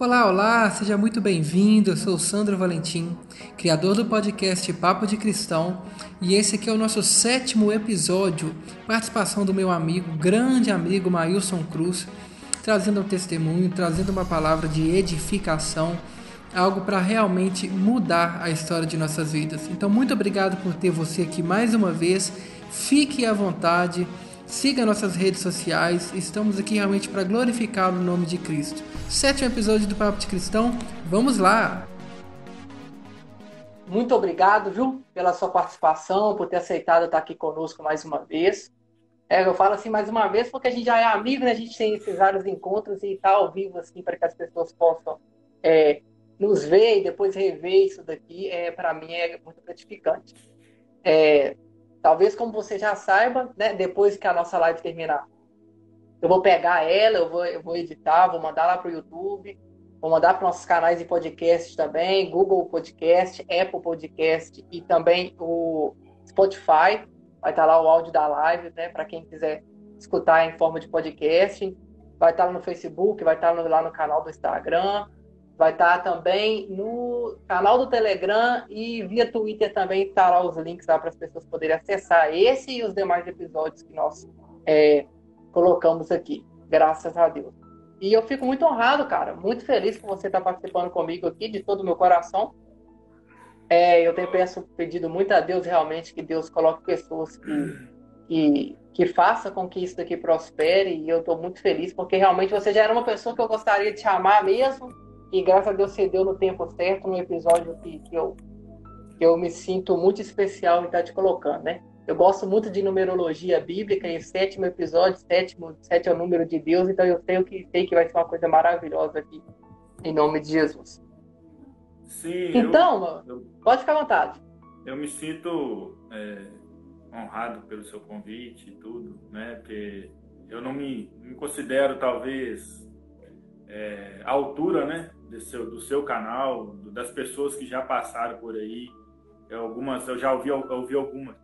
Olá, olá, seja muito bem-vindo. Eu sou o Sandro Valentim, criador do podcast Papo de Cristão, e esse aqui é o nosso sétimo episódio, participação do meu amigo, grande amigo Mailson Cruz, trazendo um testemunho, trazendo uma palavra de edificação, algo para realmente mudar a história de nossas vidas. Então, muito obrigado por ter você aqui mais uma vez. Fique à vontade. Siga nossas redes sociais, estamos aqui realmente para glorificar o nome de Cristo. Sétimo episódio do Papo de Cristão, vamos lá! Muito obrigado, viu, pela sua participação, por ter aceitado estar aqui conosco mais uma vez. É, eu falo assim mais uma vez porque a gente já é amigo, né? a gente tem esses vários encontros e está ao vivo assim para que as pessoas possam é, nos ver e depois rever isso daqui. É, para mim é muito gratificante. É, Talvez, como você já saiba, né, depois que a nossa live terminar, eu vou pegar ela, eu vou, eu vou editar, vou mandar lá para o YouTube, vou mandar para nossos canais de podcast também, Google Podcast, Apple Podcast e também o Spotify. Vai estar lá o áudio da live, né, para quem quiser escutar em forma de podcast. Vai estar no Facebook, vai estar lá no canal do Instagram vai estar também no canal do Telegram e via Twitter também estará os links lá para as pessoas poderem acessar esse e os demais episódios que nós é, colocamos aqui, graças a Deus. E eu fico muito honrado, cara, muito feliz por você estar participando comigo aqui, de todo o meu coração. É, eu tenho peço, pedido muito a Deus realmente que Deus coloque pessoas que, que, que faça com que isso daqui prospere e eu estou muito feliz porque realmente você já era uma pessoa que eu gostaria de chamar mesmo e graças a Deus você deu no tempo certo, no episódio que, que, eu, que eu me sinto muito especial em estar te colocando, né? Eu gosto muito de numerologia bíblica e sétimo episódio, sétimo, sete é o número de Deus, então eu sei que, sei que vai ser uma coisa maravilhosa aqui, em nome de Jesus. Sim. Então, eu, pode ficar à vontade. Eu me sinto é, honrado pelo seu convite e tudo, né? Porque eu não me, me considero, talvez, é, a altura, né? do seu, do seu canal, das pessoas que já passaram por aí. Eu, algumas, eu já ouvi, ouvi algumas,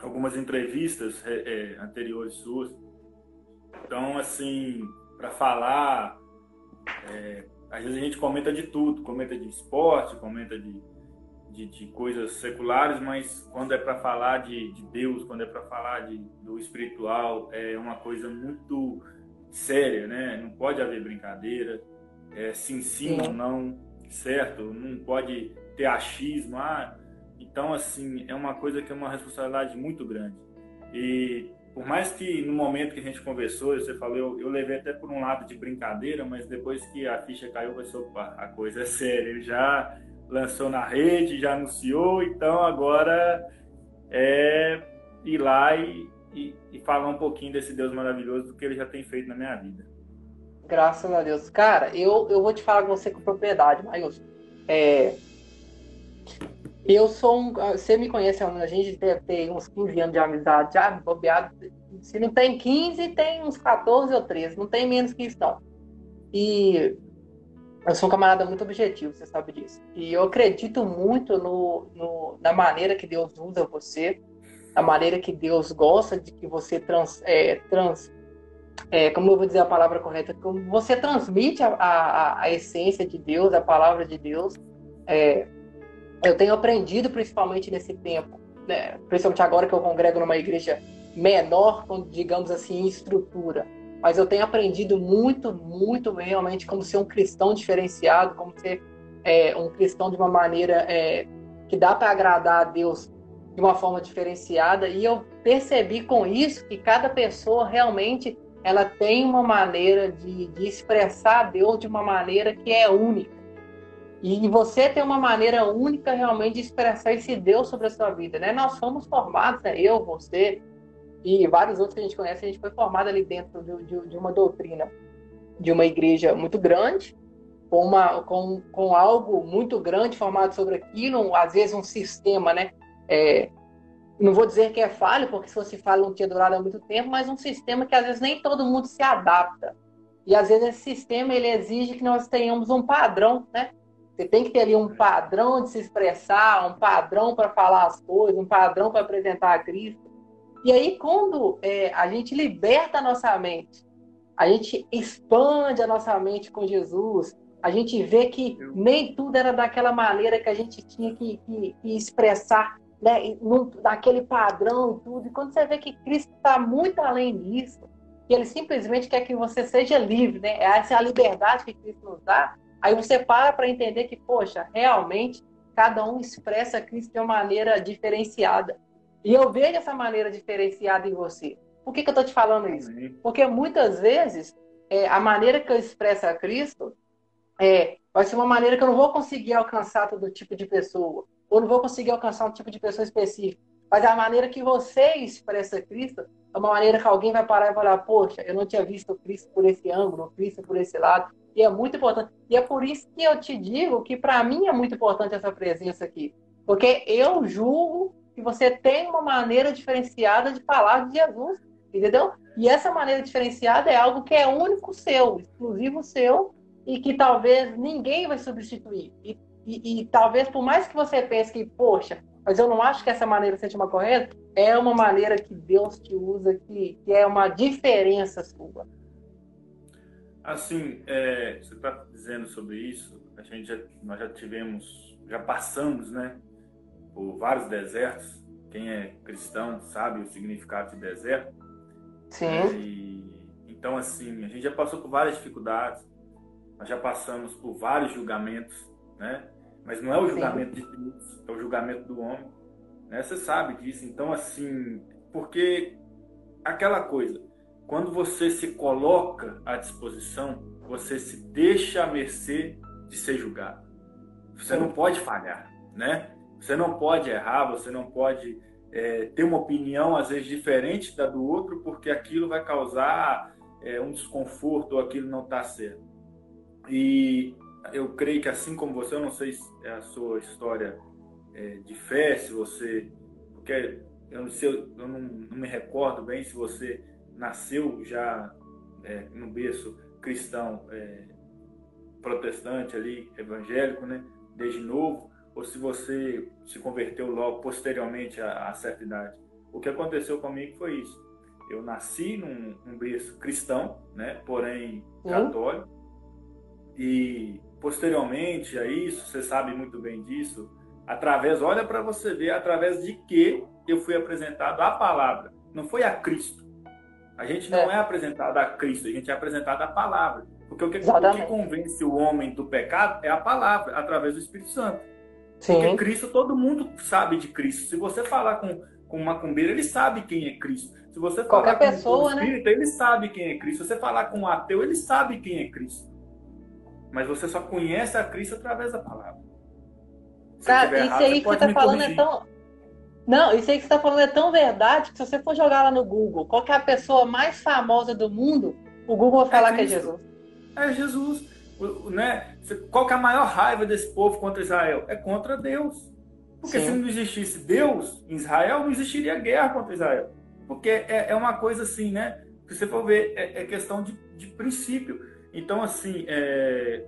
algumas entrevistas é, é, anteriores suas. Então, assim, para falar, é, às vezes a gente comenta de tudo, comenta de esporte, comenta de, de, de coisas seculares, mas quando é para falar de, de, Deus, quando é para falar de, do espiritual, é uma coisa muito séria, né? Não pode haver brincadeira é, sim, sim ou não, certo? Não pode ter achismo. Ah, então, assim, é uma coisa que é uma responsabilidade muito grande. E por mais que no momento que a gente conversou, você falou, eu, eu levei até por um lado de brincadeira, mas depois que a ficha caiu, vai ser, opa, a coisa é séria. Ele já lançou na rede, já anunciou, então agora é ir lá e, e, e falar um pouquinho desse Deus maravilhoso do que ele já tem feito na minha vida. Graças a Deus. Cara, eu, eu vou te falar com você com propriedade, Maílson. É, eu sou um. Você me conhece, a gente deve ter uns 15 anos de amizade já, bobeado. Se não tem 15, tem uns 14 ou 13, não tem menos que isso, não. E eu sou um camarada muito objetivo, você sabe disso. E eu acredito muito no, no, na maneira que Deus usa você, na maneira que Deus gosta de que você trans, é, trans, é, como eu vou dizer a palavra correta, como você transmite a, a, a essência de Deus, a palavra de Deus. É, eu tenho aprendido, principalmente nesse tempo, né, principalmente agora que eu congrego numa igreja menor, digamos assim, em estrutura. Mas eu tenho aprendido muito, muito realmente como ser um cristão diferenciado, como ser é, um cristão de uma maneira é, que dá para agradar a Deus de uma forma diferenciada. E eu percebi com isso que cada pessoa realmente ela tem uma maneira de, de expressar Deus de uma maneira que é única. E você tem uma maneira única realmente de expressar esse Deus sobre a sua vida, né? Nós fomos formados, né? eu, você e vários outros que a gente conhece, a gente foi formado ali dentro de, de, de uma doutrina de uma igreja muito grande, com, uma, com, com algo muito grande formado sobre aquilo, às vezes um sistema, né? É, não vou dizer que é falho, porque se fosse falho não tinha durado há muito tempo, mas um sistema que às vezes nem todo mundo se adapta. E às vezes esse sistema ele exige que nós tenhamos um padrão, né? Você tem que ter ali um padrão de se expressar, um padrão para falar as coisas, um padrão para apresentar a Cristo. E aí, quando é, a gente liberta a nossa mente, a gente expande a nossa mente com Jesus, a gente vê que nem tudo era daquela maneira que a gente tinha que, que, que expressar, né, num, daquele padrão e tudo. E quando você vê que Cristo está muito além disso, que ele simplesmente quer que você seja livre, né? Essa é a liberdade que Cristo nos dá. Aí você para para entender que, poxa, realmente cada um expressa Cristo de uma maneira diferenciada. E eu vejo essa maneira diferenciada em você. Por que, que eu estou te falando isso? Porque muitas vezes é, a maneira que eu expresso a Cristo é, vai ser uma maneira que eu não vou conseguir alcançar todo tipo de pessoa, ou não vou conseguir alcançar um tipo de pessoa específica. Mas a maneira que você expressa Cristo é uma maneira que alguém vai parar e falar: Poxa, eu não tinha visto Cristo por esse ângulo, Cristo por esse lado. E é muito importante. E é por isso que eu te digo que para mim é muito importante essa presença aqui. Porque eu julgo que você tem uma maneira diferenciada de falar de Jesus. Entendeu? E essa maneira diferenciada é algo que é único seu, exclusivo seu, e que talvez ninguém vai substituir. E, e, e talvez, por mais que você pense que, poxa, mas eu não acho que essa maneira seja uma correta, é uma maneira que Deus te usa, que, que é uma diferença sua. Assim, é, você está dizendo sobre isso, a gente já, nós já tivemos, já passamos, né, por vários desertos. Quem é cristão sabe o significado de deserto. Sim. E, então, assim, a gente já passou por várias dificuldades, nós já passamos por vários julgamentos, né? Mas não é o julgamento Sim. de Deus, é o julgamento do homem. Né? Você sabe disso. Então, assim, porque aquela coisa, quando você se coloca à disposição, você se deixa à mercê de ser julgado. Você não pode falhar, né? Você não pode errar, você não pode é, ter uma opinião, às vezes, diferente da do outro, porque aquilo vai causar é, um desconforto ou aquilo não está certo. E eu creio que, assim como você, eu não sei se é a sua história é, de fé, se você. Porque eu, não, sei, eu não, não me recordo bem se você nasceu já é, no berço cristão é, protestante ali, evangélico, né, desde novo, ou se você se converteu logo posteriormente a, a certa idade. O que aconteceu comigo foi isso. Eu nasci num, num berço cristão, né, porém católico, e posteriormente a isso, você sabe muito bem disso, através, olha para você ver, através de que eu fui apresentado a palavra, não foi a Cristo. A gente não é, é apresentado a Cristo, a gente é apresentado a palavra. Porque o que, o que, convence o homem do pecado é a palavra, através do Espírito Santo. Sim. Porque Cristo, todo mundo sabe de Cristo. Se você falar com, com um macumbeiro, ele sabe quem é Cristo. Se você falar Qualquer com pessoa, um espírito, né? ele sabe quem é Cristo. Se você falar com um ateu, ele sabe quem é Cristo. Mas você só conhece a Cristo através da palavra. Cara, isso errado, aí que você está falando é corrigir. é tão não, isso aí que você está falando é tão verdade que se você for jogar lá no Google, qual é a pessoa mais famosa do mundo, o Google vai falar é que é Jesus. É Jesus. Né? Qual é a maior raiva desse povo contra Israel? É contra Deus. Porque Sim. se não existisse Deus em Israel, não existiria guerra contra Israel. Porque é, é uma coisa assim, né? Se você for ver, é, é questão de, de, princípio. Então, assim, é,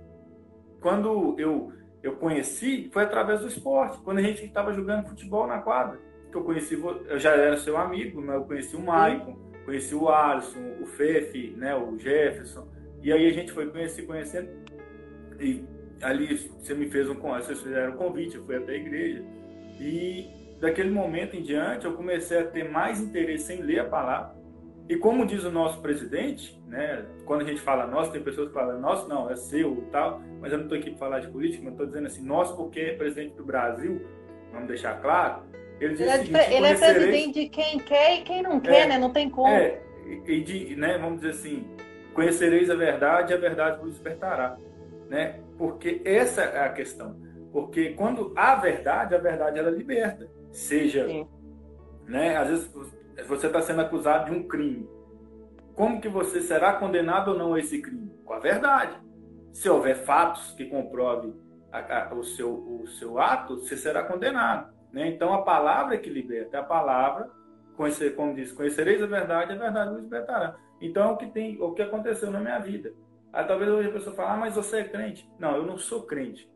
quando eu, eu conheci, foi através do esporte. Quando a gente estava jogando futebol na quadra que eu conheci, eu já era seu amigo, né? Eu conheci o Maicon, conheci o Alisson, o Fefe, né? O Jefferson. E aí a gente foi conhecer, conhecendo. E ali você me fez um vocês fizeram um convite, eu fui até a igreja. E daquele momento em diante eu comecei a ter mais interesse em ler a palavra. E como diz o nosso presidente, né, quando a gente fala nós, tem pessoas que falam nosso não, é seu tal, mas eu não estou aqui para falar de política, mas estou dizendo assim, nós porque é presidente do Brasil, vamos deixar claro, ele, ele, é, seguinte, ele é, presidente de quem quer e quem não quer, é, né? Não tem como. É, e de, né, vamos dizer assim, conhecereis a verdade e a verdade vos despertará. Né? Porque essa é a questão. Porque quando há verdade, a verdade ela liberta. Seja, Sim. né, às vezes você está sendo acusado de um crime. Como que você será condenado ou não a esse crime? Com a verdade. Se houver fatos que comprovem a, a, o, seu, o seu ato, você será condenado. Né? Então, a palavra é que liberta, é a palavra, conhecer, como diz, conhecereis a verdade, a verdade vos libertará. Então, é o que, tem, o que aconteceu na minha vida. Aí talvez hoje a pessoa fale, ah, mas você é crente. Não, eu não sou crente.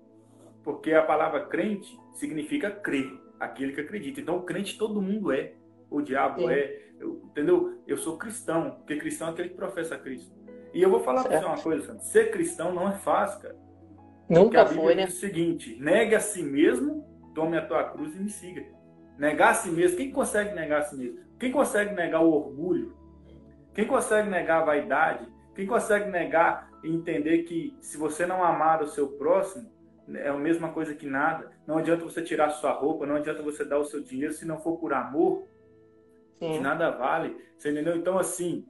Porque a palavra crente significa crer, aquele que acredita. Então, crente todo mundo é. O diabo Sim. é. Eu, entendeu? Eu sou cristão, porque cristão é aquele que professa Cristo. E eu vou falar para você uma coisa, ser cristão não é fácil, cara. Nunca foi, né? O seguinte: negue a si mesmo, tome a tua cruz e me siga. Negar a si mesmo, quem consegue negar a si mesmo? Quem consegue negar o orgulho? Quem consegue negar a vaidade? Quem consegue negar e entender que se você não amar o seu próximo, é a mesma coisa que nada. Não adianta você tirar sua roupa, não adianta você dar o seu dinheiro se não for por amor. Sim. nada vale. Você entendeu? Então, assim,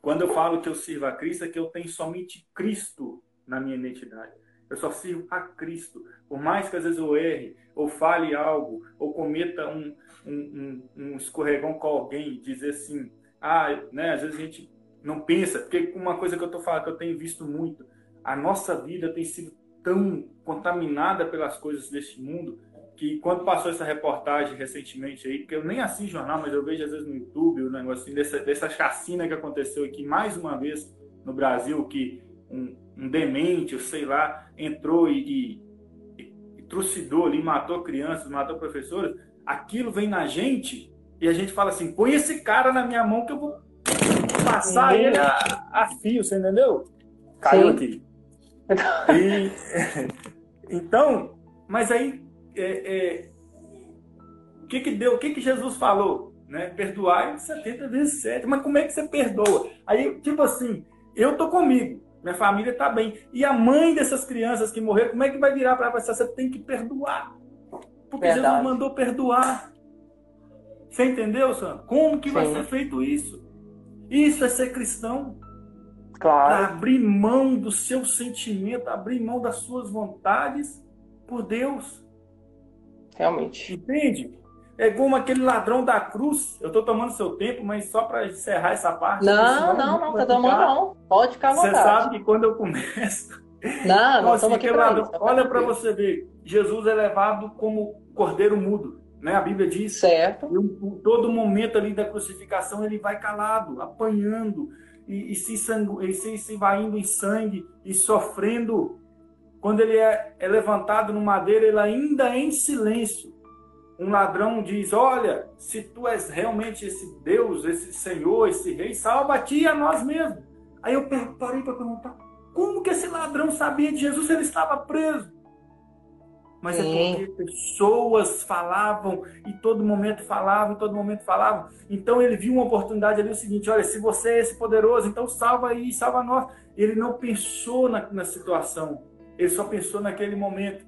quando eu falo que eu sirvo a Cristo, é que eu tenho somente Cristo na minha identidade. Eu só sirvo a Cristo. Por mais que às vezes eu erre, ou fale algo, ou cometa um, um, um, um escorregão com alguém, dizer assim, ah, né, às vezes a gente não pensa, porque uma coisa que eu tô falando, que eu tenho visto muito, a nossa vida tem sido tão contaminada pelas coisas deste mundo, que quando passou essa reportagem recentemente aí, que eu nem assisto jornal, mas eu vejo às vezes no YouTube o um negócio assim, dessa, dessa chacina que aconteceu aqui mais uma vez no Brasil, que um, um demente, eu sei lá, entrou e, e, e trucidou ali, matou crianças, matou professores, aquilo vem na gente e a gente fala assim, põe esse cara na minha mão que eu vou passar Sim. ele a, a, fio, você entendeu? Caiu Sim. aqui. E, então, mas aí, é, é, o que que deu, o que que Jesus falou? Né? Perdoar 70 vezes 7. Mas como é que você perdoa? Aí, tipo assim, eu tô comigo, minha família tá bem. E a mãe dessas crianças que morreram, como é que vai virar para você? Você tem que perdoar. Porque Verdade. Jesus mandou perdoar. Você entendeu, Sandro? Como que Sim. vai ser feito isso? Isso é ser cristão. Claro. Abrir mão do seu sentimento, abrir mão das suas vontades por Deus. Realmente. Entende? É como aquele ladrão da cruz. Eu estou tomando seu tempo, mas só para encerrar essa parte. Não, não, não, tá tomando não. Pode ficar à vontade. Você sabe que quando eu começo. Não, não estamos aqui pra ladrão, Olha para você ver. Jesus é levado como cordeiro mudo. Né? A Bíblia diz. Certo. Em todo momento ali da crucificação ele vai calado, apanhando e, e se, sangu, e se, se vai indo em sangue e sofrendo. Quando ele é, é levantado no madeiro, ele ainda é em silêncio. Um ladrão diz: Olha, se tu és realmente esse Deus, esse Senhor, esse Rei, salva-te a nós mesmos. Aí eu parei para perguntar: como que esse ladrão sabia de Jesus ele estava preso? mas Sim. é porque pessoas falavam e todo momento falavam, todo momento falavam. Então ele viu uma oportunidade ali, o seguinte: olha, se você é esse poderoso, então salva aí, salva nós. Ele não pensou na, na situação, ele só pensou naquele momento.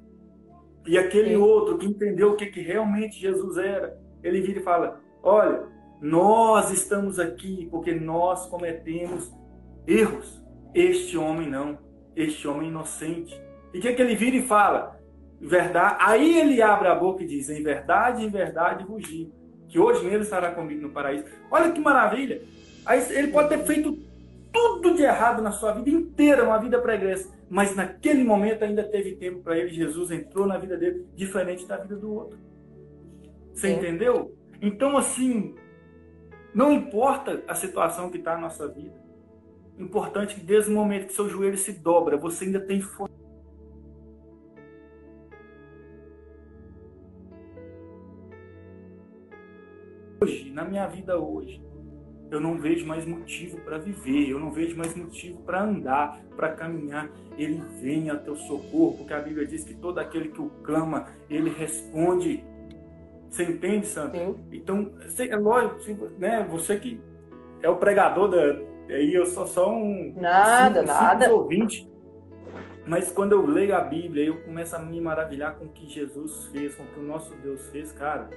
E aquele Sim. outro que entendeu o que, que realmente Jesus era, ele vira e fala: olha, nós estamos aqui porque nós cometemos erros. Este homem não, este homem inocente. E o que, que ele vira e fala? verdade. Aí ele abre a boca e diz: em verdade, em verdade digo, que hoje mesmo estará comigo no paraíso. Olha que maravilha! Aí ele pode ter feito tudo de errado na sua vida inteira, uma vida pregressa, mas naquele momento ainda teve tempo para ele. Jesus entrou na vida dele, diferente da vida do outro. Você é. entendeu? Então, assim, não importa a situação que está na nossa vida. Importante que desde o momento que seu joelho se dobra, você ainda tem força hoje, na minha vida hoje, eu não vejo mais motivo para viver, eu não vejo mais motivo para andar, para caminhar. Ele vem a teu socorro, porque a Bíblia diz que todo aquele que o clama, ele responde. Você entende, Santo? Sim. Então, é lógico, né? Você que é o pregador da. Aí eu sou só um. Nada, nada. Ouvinte. Mas quando eu leio a Bíblia, eu começo a me maravilhar com o que Jesus fez, com o que o nosso Deus fez, cara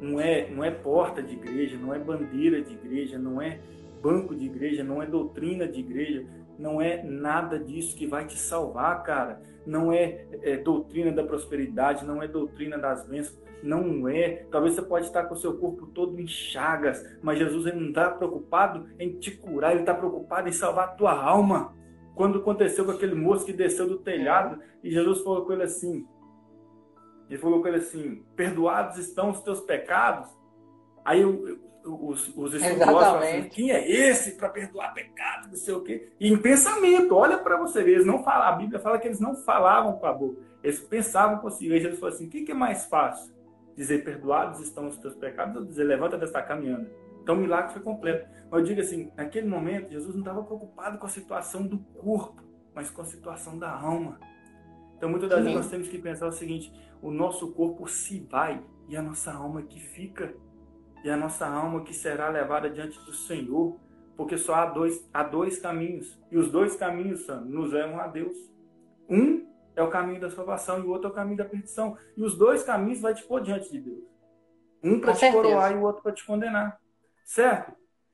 não é, não é porta de igreja, não é bandeira de igreja, não é banco de igreja, não é doutrina de igreja, não é nada disso que vai te salvar, cara. Não é, é doutrina da prosperidade, não é doutrina das bênçãos, não é. Talvez você pode estar com o seu corpo todo em chagas, mas Jesus ele não está preocupado em te curar, ele está preocupado em salvar a tua alma. Quando aconteceu com aquele moço que desceu do telhado e Jesus falou com ele assim: ele falou com ele assim: perdoados estão os teus pecados. Aí os, os estudiosos assim: quem é esse para perdoar pecados? Não sei o quê. E em pensamento, olha para você ver, eles não falam, a Bíblia fala que eles não falavam com a boca, eles pensavam consigo. Aí Jesus falou assim: o que, que é mais fácil? Dizer perdoados estão os teus pecados ou dizer levanta desta caminhando? Então o milagre foi completo. Mas eu digo assim: naquele momento, Jesus não estava preocupado com a situação do corpo, mas com a situação da alma. Então, muitas das Sim. vezes, nós temos que pensar o seguinte: o nosso corpo se vai e a nossa alma que fica. E a nossa alma que será levada diante do Senhor. Porque só há dois, há dois caminhos. E os dois caminhos, Sam, nos levam a Deus. Um é o caminho da salvação e o outro é o caminho da perdição. E os dois caminhos vai te pôr diante de Deus. Um para te certeza. coroar e o outro para te condenar. Certo?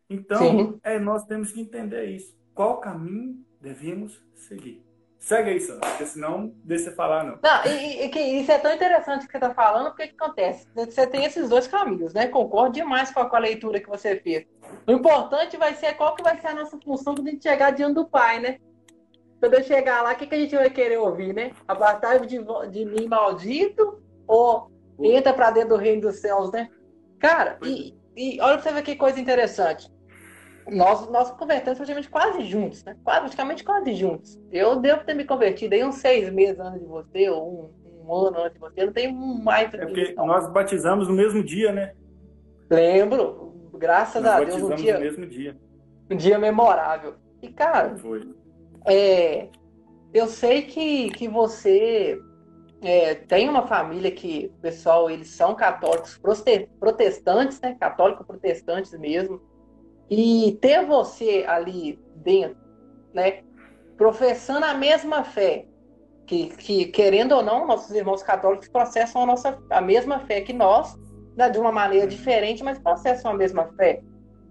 Então, é, nós temos que entender isso. Qual caminho devemos seguir? Segue aí, Sandra, porque senão deixa você falar, não. Não, e, e, isso é tão interessante que você está falando, porque o que acontece? Você tem esses dois caminhos, né? Concordo demais com a, com a, leitura que você fez. O importante vai ser qual que vai ser a nossa função quando a gente chegar diante do Pai, né? Quando eu chegar lá, o que, que a gente vai querer ouvir, né? A batalha de, de mim maldito ou entra para dentro do reino dos céus, né? Cara, e, é. e olha você ver que coisa interessante nós, nós convertemos praticamente quase juntos, né? Praticamente quase juntos. Eu devo ter me convertido aí uns seis meses antes de você, ou um, um ano antes de você. Eu não tenho mais. É porque nós batizamos no mesmo dia, né? Lembro. Graças nós a Deus. Um dia, no mesmo dia. Um dia memorável. E, cara. Foi. É, eu sei que, que você é, tem uma família que, pessoal, eles são católicos protestantes, né? Católicos protestantes mesmo. E ter você ali dentro, né, professando a mesma fé, que, que querendo ou não, nossos irmãos católicos processam a, nossa, a mesma fé que nós, né, de uma maneira diferente, mas processam a mesma fé.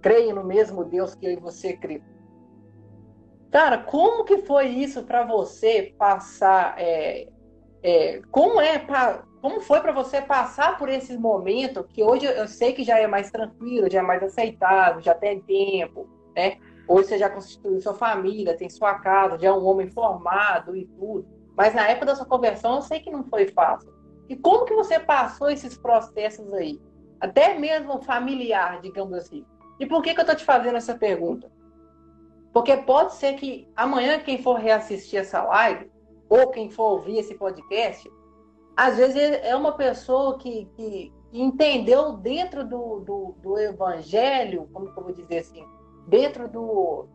Creem no mesmo Deus que eu e você crê. Cara, como que foi isso para você passar? É, é, como é como foi para você passar por esse momento que hoje eu sei que já é mais tranquilo, já é mais aceitável, já tem tempo, né? Hoje você já constituiu sua família, tem sua casa, já é um homem formado e tudo. Mas na época da sua conversão eu sei que não foi fácil. E como que você passou esses processos aí? Até mesmo familiar, digamos assim. E por que, que eu estou te fazendo essa pergunta? Porque pode ser que amanhã quem for reassistir essa live, ou quem for ouvir esse podcast, às vezes é uma pessoa que, que entendeu dentro do, do, do, evangelho, como que eu vou dizer assim, dentro do,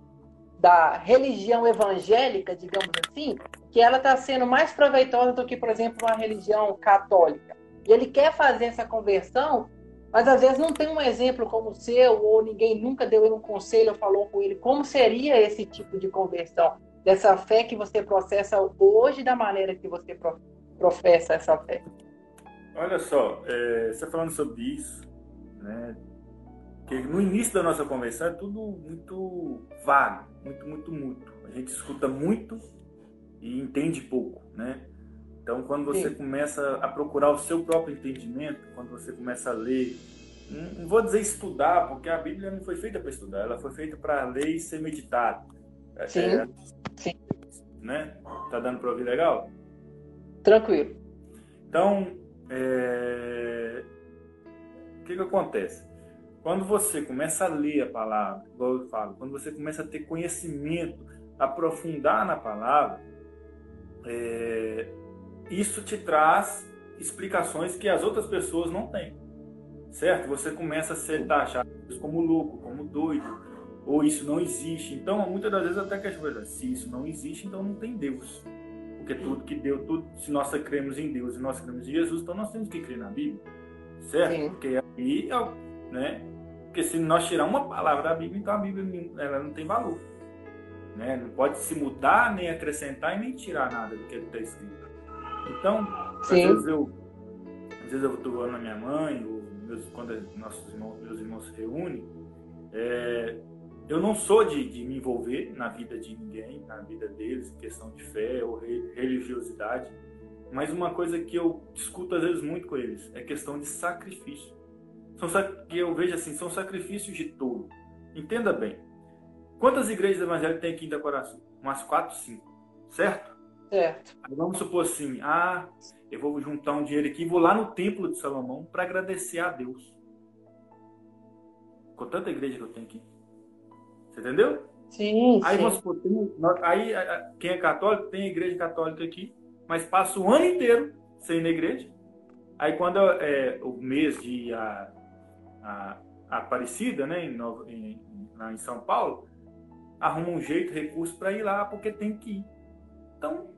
da religião evangélica, digamos assim, que ela está sendo mais proveitosa do que, por exemplo, uma religião católica. E ele quer fazer essa conversão, mas às vezes não tem um exemplo como o seu, ou ninguém nunca deu ele um conselho ou falou com ele. Como seria esse tipo de conversão, dessa fé que você processa hoje da maneira que você processa professa essa fé. Olha só, é, você falando sobre isso, né? Que no início da nossa conversa é tudo muito vago, muito, muito, muito. A gente escuta muito e entende pouco, né? Então, quando você Sim. começa a procurar o seu próprio entendimento, quando você começa a ler, não vou dizer estudar, porque a Bíblia não foi feita para estudar, ela foi feita para ler e ser meditada. Sim. É, Sim. Né? Tá dando para ouvir legal? Tranquilo. Então, é... o que, que acontece? Quando você começa a ler a palavra, igual eu falo, quando você começa a ter conhecimento, aprofundar na palavra, é... isso te traz explicações que as outras pessoas não têm. Certo? Você começa a ser taxado como louco, como doido, ou isso não existe. Então, muitas das vezes até que as se isso não existe, então não tem Deus. Porque tudo que deu, tudo, se nós cremos em Deus e nós cremos em Jesus, então nós temos que crer na Bíblia. Certo? Sim. Porque aí, né? Porque se nós tirar uma palavra da Bíblia, então a Bíblia ela não tem valor. Né? Não pode se mudar, nem acrescentar e nem tirar nada do que está escrito. Então, Sim. às vezes eu às vezes eu estou falando na minha mãe, ou meus, quando nossos irmãos, meus irmãos se reúnem, é, eu não sou de, de, me envolver na vida de ninguém, na vida deles, em questão de fé ou religiosidade, mas uma coisa que eu discuto às vezes muito com eles é questão de sacrifício. São que eu vejo assim, são sacrifícios de touro. Entenda bem. Quantas igrejas evangélicas tem aqui em Itacoraçu? Umas quatro, cinco, certo? Certo. Aí vamos supor assim, ah, eu vou juntar um dinheiro aqui e vou lá no templo de Salomão para agradecer a Deus. Com tanta igreja que eu tenho aqui. Entendeu? Sim. Aí sim. vamos supor, tem, aí quem é católico tem igreja católica aqui, mas passa o ano inteiro sem ir na igreja. Aí quando é o mês de a, a, a Aparecida, né, em, em, lá em São Paulo, arruma um jeito, recurso para ir lá porque tem que ir. Então,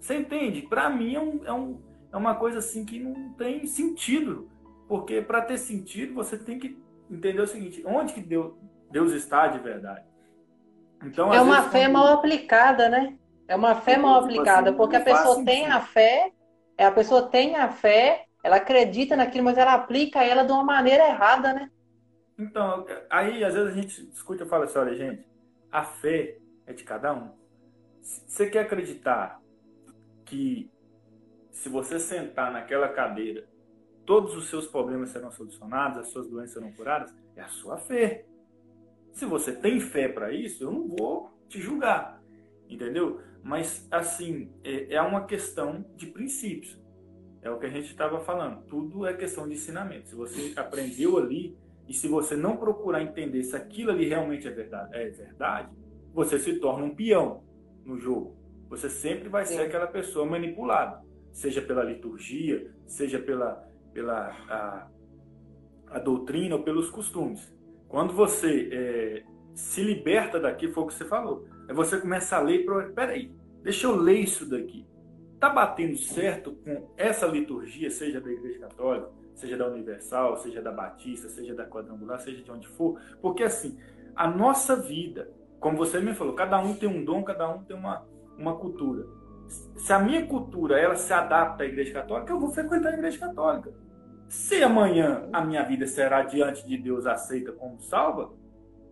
Você entende? Para mim é, um, é, um, é uma coisa assim que não tem sentido. Porque para ter sentido, você tem que entender o seguinte: onde que Deus, Deus está de verdade? Então, é uma vezes, fé mal aplicada, né? É uma fé mal aplicada, assim, porque a pessoa tem a fé, é, a pessoa tem a fé, ela acredita naquilo, mas ela aplica ela de uma maneira errada, né? Então, aí às vezes a gente escuta e fala assim, olha, gente, a fé é de cada um. Você quer acreditar que se você sentar naquela cadeira, todos os seus problemas serão solucionados, as suas doenças serão curadas? É a sua fé. Se você tem fé para isso, eu não vou te julgar, entendeu? Mas, assim, é, é uma questão de princípios. É o que a gente estava falando. Tudo é questão de ensinamento. Se você aprendeu ali e se você não procurar entender se aquilo ali realmente é verdade, é verdade você se torna um peão no jogo. Você sempre vai Sim. ser aquela pessoa manipulada, seja pela liturgia, seja pela, pela a, a doutrina ou pelos costumes. Quando você é, se liberta daqui, foi o que você falou. Aí você começa a ler, para peraí, deixa eu ler isso daqui. Tá batendo certo com essa liturgia, seja da Igreja Católica, seja da Universal, seja da Batista, seja da Quadrangular, seja de onde for? Porque assim, a nossa vida, como você me falou, cada um tem um dom, cada um tem uma, uma cultura. Se a minha cultura ela se adapta à Igreja Católica, eu vou frequentar a Igreja Católica. Se amanhã a minha vida será diante de Deus aceita como salva,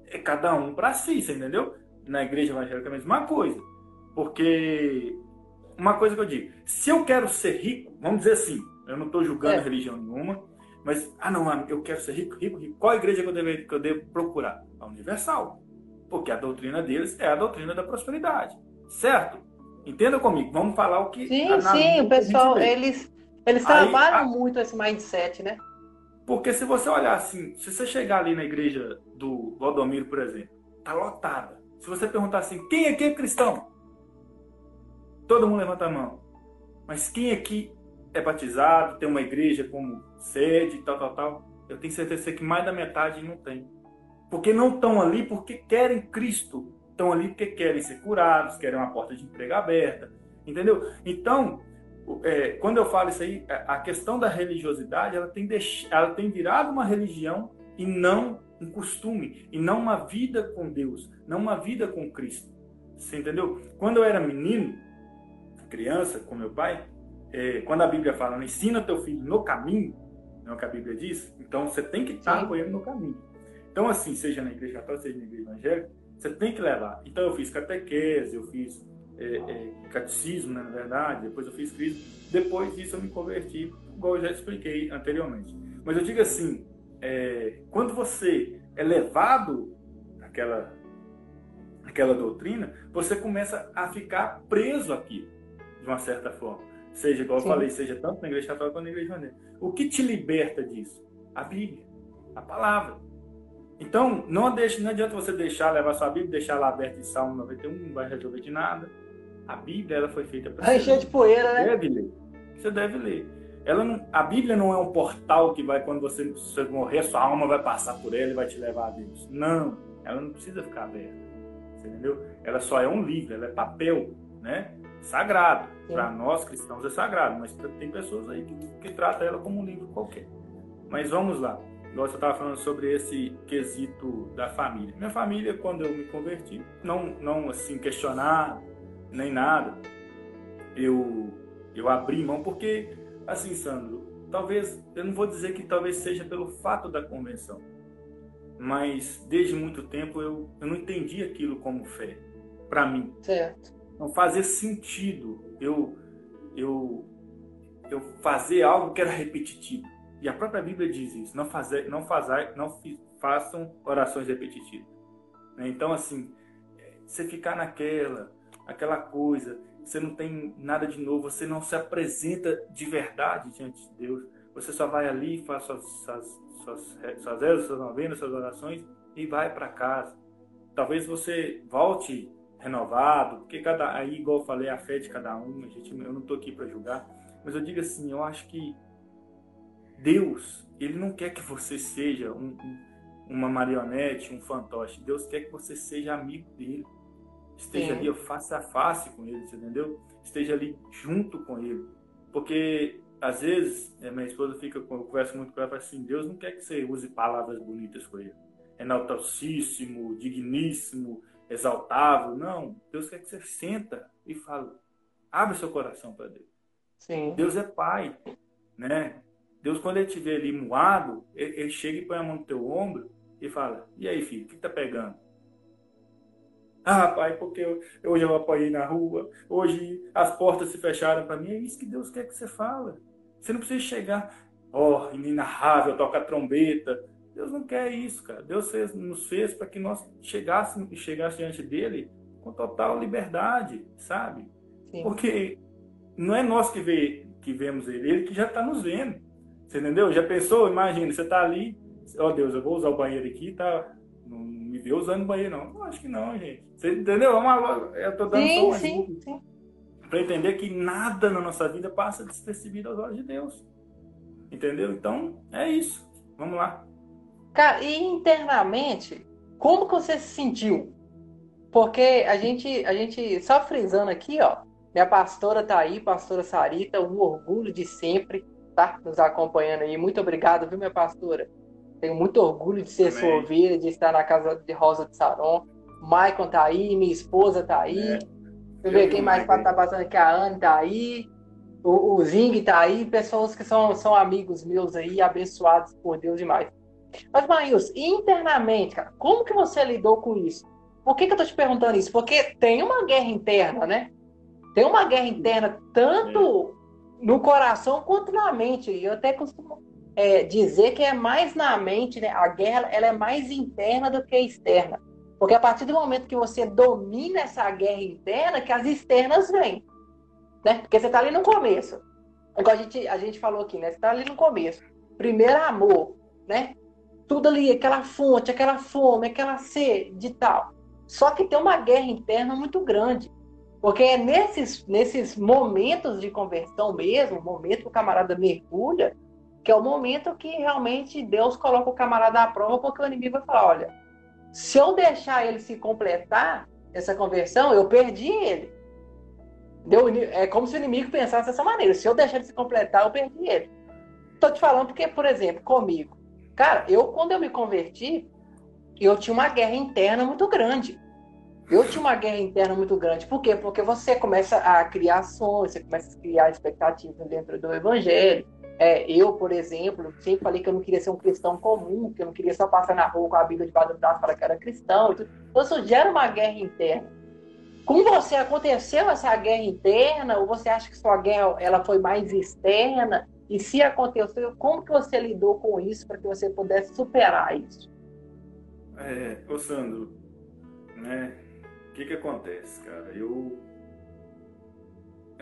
é cada um para si, você entendeu? Na igreja evangélica é a mesma coisa. Porque uma coisa que eu digo, se eu quero ser rico, vamos dizer assim, eu não estou julgando é. religião nenhuma, mas, ah não, eu quero ser rico, rico, rico. Qual igreja que eu, devo, que eu devo procurar? A Universal. Porque a doutrina deles é a doutrina da prosperidade. Certo? Entenda comigo. Vamos falar o que. Sim, sim, o pessoal, eles, eles Aí, trabalham a... muito esse mindset, né? Porque se você olhar assim, se você chegar ali na igreja do Valdomiro, por exemplo, tá lotada. Se você perguntar assim, quem aqui é cristão? Todo mundo levanta a mão. Mas quem aqui é batizado, tem uma igreja como sede, tal, tal, tal? Eu tenho certeza que mais da metade não tem. Porque não estão ali porque querem Cristo. Estão ali porque querem ser curados, querem uma porta de emprego aberta. Entendeu? Então, é, quando eu falo isso aí, a questão da religiosidade, ela tem, deix... ela tem virado uma religião e não um costume, e não uma vida com Deus, não uma vida com Cristo. Você entendeu? Quando eu era menino, criança, com meu pai, é, quando a Bíblia fala, ensina teu filho no caminho, não é o que a Bíblia diz, então você tem que estar com ele no caminho. Então, assim, seja na igreja católica, seja na igreja evangélica, você tem que levar. Então, eu fiz catequese, eu fiz é, é, catecismo, né, na verdade, depois eu fiz crisma, depois disso eu me converti, igual eu já expliquei anteriormente. Mas eu digo assim, é, quando você é levado àquela, àquela doutrina, você começa a ficar preso aqui, de uma certa forma. Seja, igual Sim. eu falei, seja tanto na igreja católica quanto na igreja evangélica. O que te liberta disso? A Bíblia, a palavra. Então, não, deixe, não adianta você deixar, levar sua Bíblia, deixar ela aberta em Salmo 91, não vai resolver de nada. A Bíblia ela foi feita para. Encher de poeira, né? Deve ler. Você deve ler. Ela não, a Bíblia não é um portal que vai, quando você, você morrer, sua alma vai passar por ela e vai te levar a Deus. Não, ela não precisa ficar aberta. Você entendeu? Ela só é um livro, ela é papel, né? Sagrado. Para nós cristãos é sagrado, mas tem pessoas aí que, que tratam ela como um livro qualquer. Mas vamos lá. Igual você estava falando sobre esse quesito da família. Minha família, quando eu me converti, não, não assim, questionar nem nada. Eu, eu abri mão porque, assim, Sandro, talvez, eu não vou dizer que talvez seja pelo fato da convenção, mas desde muito tempo eu, eu não entendi aquilo como fé, para mim. Certo. Não fazia sentido eu, eu, eu fazer algo que era repetitivo. E a própria Bíblia diz isso: não, fazer, não, fazer, não façam orações repetitivas. Né? Então, assim, você ficar naquela, aquela coisa, você não tem nada de novo, você não se apresenta de verdade diante de Deus. Você só vai ali, faz suas, suas, suas, suas rezas, suas novenas, suas orações e vai para casa. Talvez você volte renovado, porque cada aí, igual eu falei, a fé de cada um, a gente, eu não estou aqui para julgar, mas eu digo assim, eu acho que Deus, ele não quer que você seja um, um, uma marionete, um fantoche. Deus quer que você seja amigo dele. Esteja Sim. ali face a face com ele, entendeu? Esteja ali junto com ele. Porque às vezes, a minha esposa fica, eu converso muito com ela, fala assim, Deus não quer que você use palavras bonitas com ele. Enaltacíssimo, digníssimo, exaltável. Não, Deus quer que você senta e fala, abre seu coração para Deus. Sim. Deus é pai, né? Deus, quando ele te vê ali moado, ele, ele chega e põe a mão no teu ombro e fala, e aí, filho, o que tá pegando? Ah, pai, porque eu, hoje eu apanhei na rua, hoje as portas se fecharam para mim. É isso que Deus quer que você fala. Você não precisa chegar, ó, oh, inenarrável, toca trombeta. Deus não quer isso, cara. Deus fez, nos fez para que nós chegássemos e chegássemos diante dele com total liberdade, sabe? Sim. Porque não é nós que, vê, que vemos ele, ele que já está nos vendo. Você entendeu? Já pensou? Imagina, você está ali, ó oh, Deus, eu vou usar o banheiro aqui, tá? Vê usando banheiro, não. Não, acho que não, gente. Você entendeu? É uma, eu tô dando sim, sim, sim. Para entender que nada na nossa vida passa despercebido aos olhos de Deus. Entendeu? Então, é isso. Vamos lá. Cara, e internamente, como que você se sentiu? Porque a gente, a gente, só frisando aqui, ó, minha pastora tá aí, pastora Sarita, um orgulho de sempre, tá? Nos acompanhando aí. Muito obrigado, viu, minha pastora? Tenho muito orgulho de ser Amém. sua ovelha, de estar na casa de Rosa de Saron. Maicon tá aí, minha esposa tá aí. É. Deixa eu ver quem mais tá passando aqui. A Anne tá aí. O, o Zing tá aí. Pessoas que são, são amigos meus aí, abençoados por Deus demais. Mas, Maius, internamente, cara, como que você lidou com isso? Por que, que eu tô te perguntando isso? Porque tem uma guerra interna, né? Tem uma guerra interna tanto no coração quanto na mente. E eu até costumo é, dizer que é mais na mente, né? A guerra ela é mais interna do que externa. Porque a partir do momento que você domina essa guerra interna, que as externas vêm. Né? Porque você está ali no começo. Igual a gente, a gente falou aqui, né? Você está ali no começo. Primeiro amor, né? Tudo ali, aquela fonte, aquela fome, aquela sede e tal. Só que tem uma guerra interna muito grande. Porque é nesses, nesses momentos de conversão mesmo, momento que o camarada mergulha, que é o momento que realmente Deus coloca o camarada à prova, porque o inimigo vai falar, olha, se eu deixar ele se completar, essa conversão, eu perdi ele. Deu, é como se o inimigo pensasse dessa maneira. Se eu deixar ele se completar, eu perdi ele. Tô te falando porque, por exemplo, comigo. Cara, eu, quando eu me converti, eu tinha uma guerra interna muito grande. Eu tinha uma guerra interna muito grande. Por quê? Porque você começa a criar sonhos, você começa a criar expectativas dentro do evangelho. É, eu, por exemplo, sempre falei que eu não queria ser um cristão comum, que eu não queria só passar na rua com a Bíblia debaixo do braço para que era cristão. Então, isso gera uma guerra interna. Com você aconteceu essa guerra interna ou você acha que sua guerra ela foi mais externa? E se aconteceu, como que você lidou com isso para que você pudesse superar isso? É, ô Sandro, né? O que que acontece, cara? Eu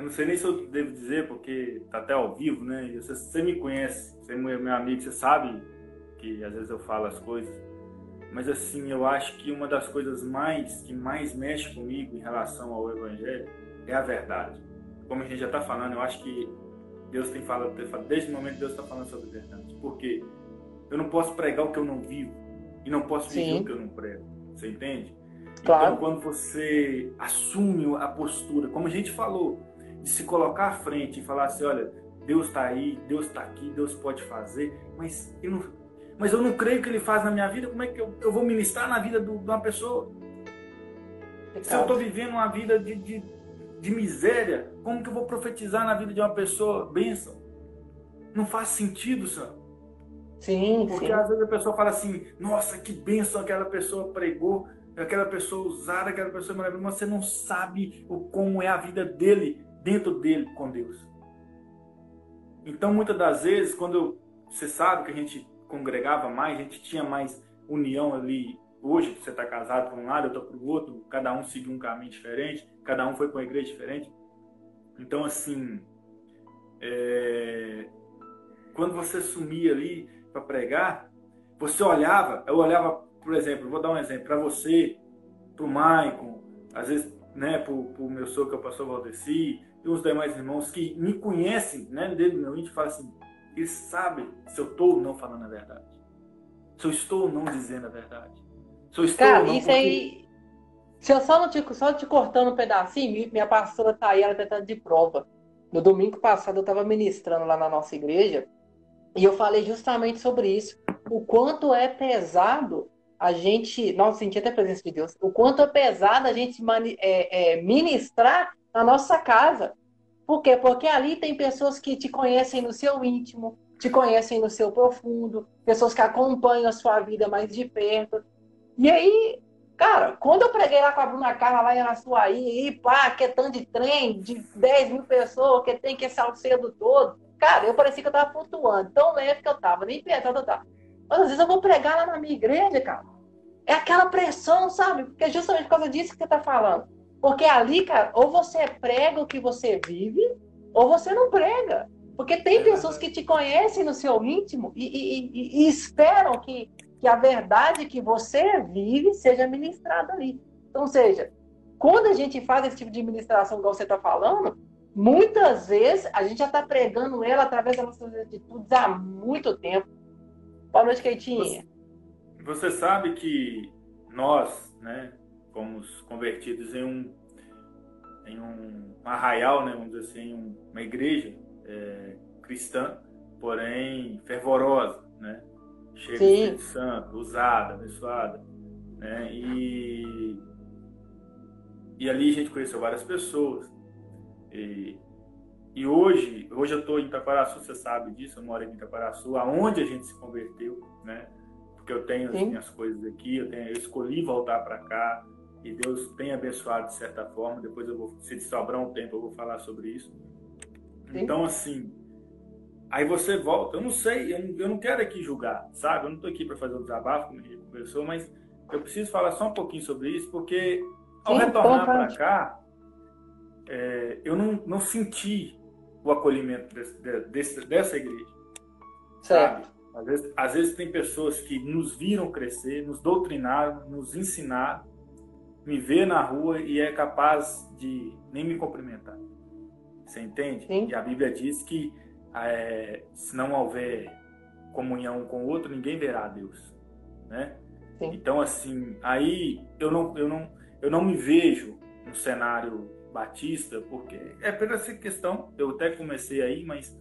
eu não sei nem se eu devo dizer, porque tá até ao vivo, né? Você, você me conhece, você é meu amigo, você sabe que às vezes eu falo as coisas. Mas assim, eu acho que uma das coisas mais que mais mexe comigo em relação ao evangelho é a verdade. Como a gente já está falando, eu acho que Deus tem falado, desde o momento Deus está falando sobre a verdade. Porque eu não posso pregar o que eu não vivo e não posso viver Sim. o que eu não prego. Você entende? Claro. Então, quando você assume a postura, como a gente falou, de se colocar à frente e falar assim, olha, Deus está aí, Deus está aqui, Deus pode fazer, mas eu, não, mas eu não creio que Ele faz na minha vida, como é que eu, eu vou ministrar na vida do, de uma pessoa? Se eu estou vivendo uma vida de, de, de, miséria, como que eu vou profetizar na vida de uma pessoa bênção? Não faz sentido, Sam. Sim, Porque sim. às vezes a pessoa fala assim, nossa, que bênção aquela pessoa pregou, aquela pessoa usada, aquela pessoa maravilhosa, mas você não sabe o, como é a vida dele dentro dele com Deus. Então, muitas das vezes, quando você sabe que a gente congregava mais, a gente tinha mais união ali. Hoje, você está casado por um lado, eu estou para o outro, cada um seguiu um caminho diferente, cada um foi para uma igreja diferente. Então, assim, é... quando você sumia ali para pregar, você olhava, eu olhava, por exemplo, vou dar um exemplo, para você, para o Maicon, às vezes né, para o meu sogro, que é o pastor Valdeci, e os demais irmãos que me conhecem, né, dentro do meu íntimo, falam assim, eles sabem se eu estou ou não falando a verdade. Se eu estou ou não dizendo a verdade. Se eu estou Cara, ou não, isso porque... aí... Se eu só não te, só te cortando um pedacinho, minha pastora tá aí, ela tá de prova. No domingo passado eu estava ministrando lá na nossa igreja e eu falei justamente sobre isso. O quanto é pesado a gente. Nossa, senti até a presença de Deus. O quanto é pesado a gente é, é, ministrar na nossa casa. Por quê? Porque ali tem pessoas que te conhecem no seu íntimo, te conhecem no seu profundo, pessoas que acompanham a sua vida mais de perto. E aí, Cara, quando eu preguei lá com a Bruna Carla lá em Araçuaí, e pá, que é tanto de trem, de 10 mil pessoas, que tem que ser cedo todo, cara, eu parecia que eu tava flutuando, tão leve que eu tava, nem pensando eu. Mas às vezes eu vou pregar lá na minha igreja, cara. É aquela pressão, sabe? Porque é justamente por causa disso que você tá falando. Porque ali, cara, ou você prega o que você vive, ou você não prega. Porque tem é pessoas que te conhecem no seu íntimo e, e, e, e esperam que que a verdade que você vive seja ministrada ali. Então, seja, quando a gente faz esse tipo de ministração, igual você está falando, muitas vezes a gente já está pregando ela através das nossas atitudes há muito tempo. Boa noite, Keitinha. Você, você sabe que nós, né, fomos convertidos em um, em um arraial, né, vamos dizer assim, uma igreja é, cristã, porém fervorosa, né? cheia Sim. de Espírito Santo, usada, abençoada. Né? E, e ali a gente conheceu várias pessoas. E, e hoje, hoje eu estou em Itaparaçu, você sabe disso, eu moro em Itaparaçu, aonde a gente se converteu, né? Porque eu tenho as minhas coisas aqui, eu, tenho, eu escolhi voltar para cá e Deus tem abençoado de certa forma. Depois eu vou, se sobrar um tempo, eu vou falar sobre isso. Sim. Então, assim, Aí você volta. Eu não sei, eu não, eu não quero aqui julgar, sabe? Eu não estou aqui para fazer um desabafo, como a gente conversou, mas eu preciso falar só um pouquinho sobre isso, porque ao Sim, retornar para cá, é, eu não, não senti o acolhimento desse, desse, dessa igreja. Certo. Sabe? Às vezes, às vezes tem pessoas que nos viram crescer, nos doutrinaram, nos ensinaram, me vê na rua e é capaz de nem me cumprimentar. Você entende? Sim. E a Bíblia diz que é, se não houver comunhão com o outro, ninguém verá a Deus, né? Sim. Então assim, aí eu não, eu não, eu não me vejo no cenário batista, porque é pela essa questão. Eu até comecei aí, mas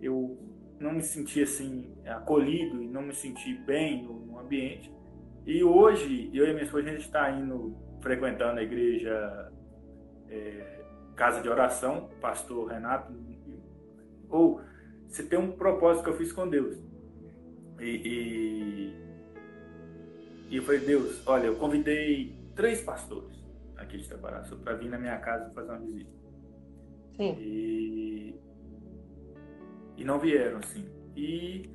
eu não me senti assim acolhido e não me senti bem no, no ambiente. E hoje eu e minha esposa a gente está indo frequentando a igreja é, casa de oração, pastor Renato ou você tem um propósito que eu fiz com Deus. E, e, e eu falei, Deus, olha, eu convidei três pastores aqui de Tabaraçu para vir na minha casa fazer uma visita. Sim. E, e não vieram, assim. E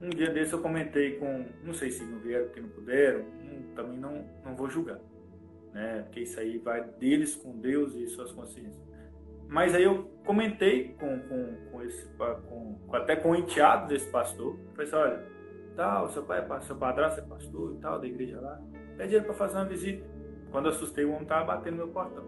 um dia desse eu comentei com, não sei se não vieram porque não puderam, não, também não, não vou julgar. Né? Porque isso aí vai deles com Deus e suas consciências. Mas aí eu comentei com, com, com esse, com, até com o enteado desse pastor. Falei assim, olha, tal, seu pai é seu padrasto é pastor e tal, da igreja lá. Pede ele para fazer uma visita. Quando eu assustei, o homem tava batendo no meu portão.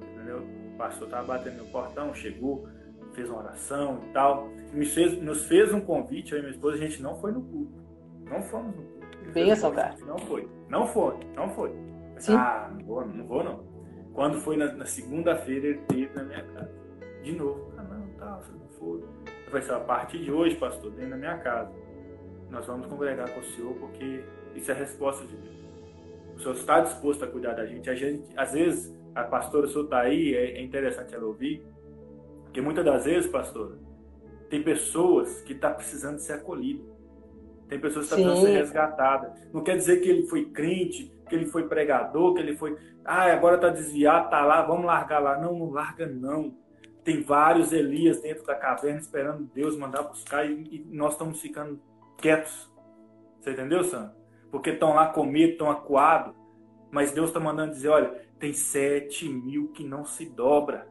Entendeu? O pastor tava batendo no meu portão, chegou, fez uma oração e tal. Me fez, nos fez um convite, eu e minha esposa, a gente não foi no culto. Não fomos no culto. Benção, cara. Não foi. Não foi, não foi. Sim. Ah, não vou, não vou não. Quando foi na, na segunda-feira, ele teve na minha casa. De novo. Ah, não, tá, você não foi. Eu falei assim, a partir de hoje, pastor, dentro da minha casa, nós vamos congregar com o senhor, porque isso é a resposta de Deus. O senhor está disposto a cuidar da gente. A gente, às vezes, a pastora, o senhor está aí, é, é interessante ela ouvir, porque muitas das vezes, pastora, tem pessoas que estão tá precisando ser acolhidas. Tem pessoas que estão tá precisando ser resgatadas. Não quer dizer que ele foi crente, que ele foi pregador, que ele foi. Ah, agora está desviado, está lá, vamos largar lá. Não, não larga, não. Tem vários Elias dentro da caverna esperando Deus mandar buscar e, e nós estamos ficando quietos. Você entendeu, Sam? Porque estão lá com medo, estão acuados. Mas Deus está mandando dizer: olha, tem sete mil que não se dobra.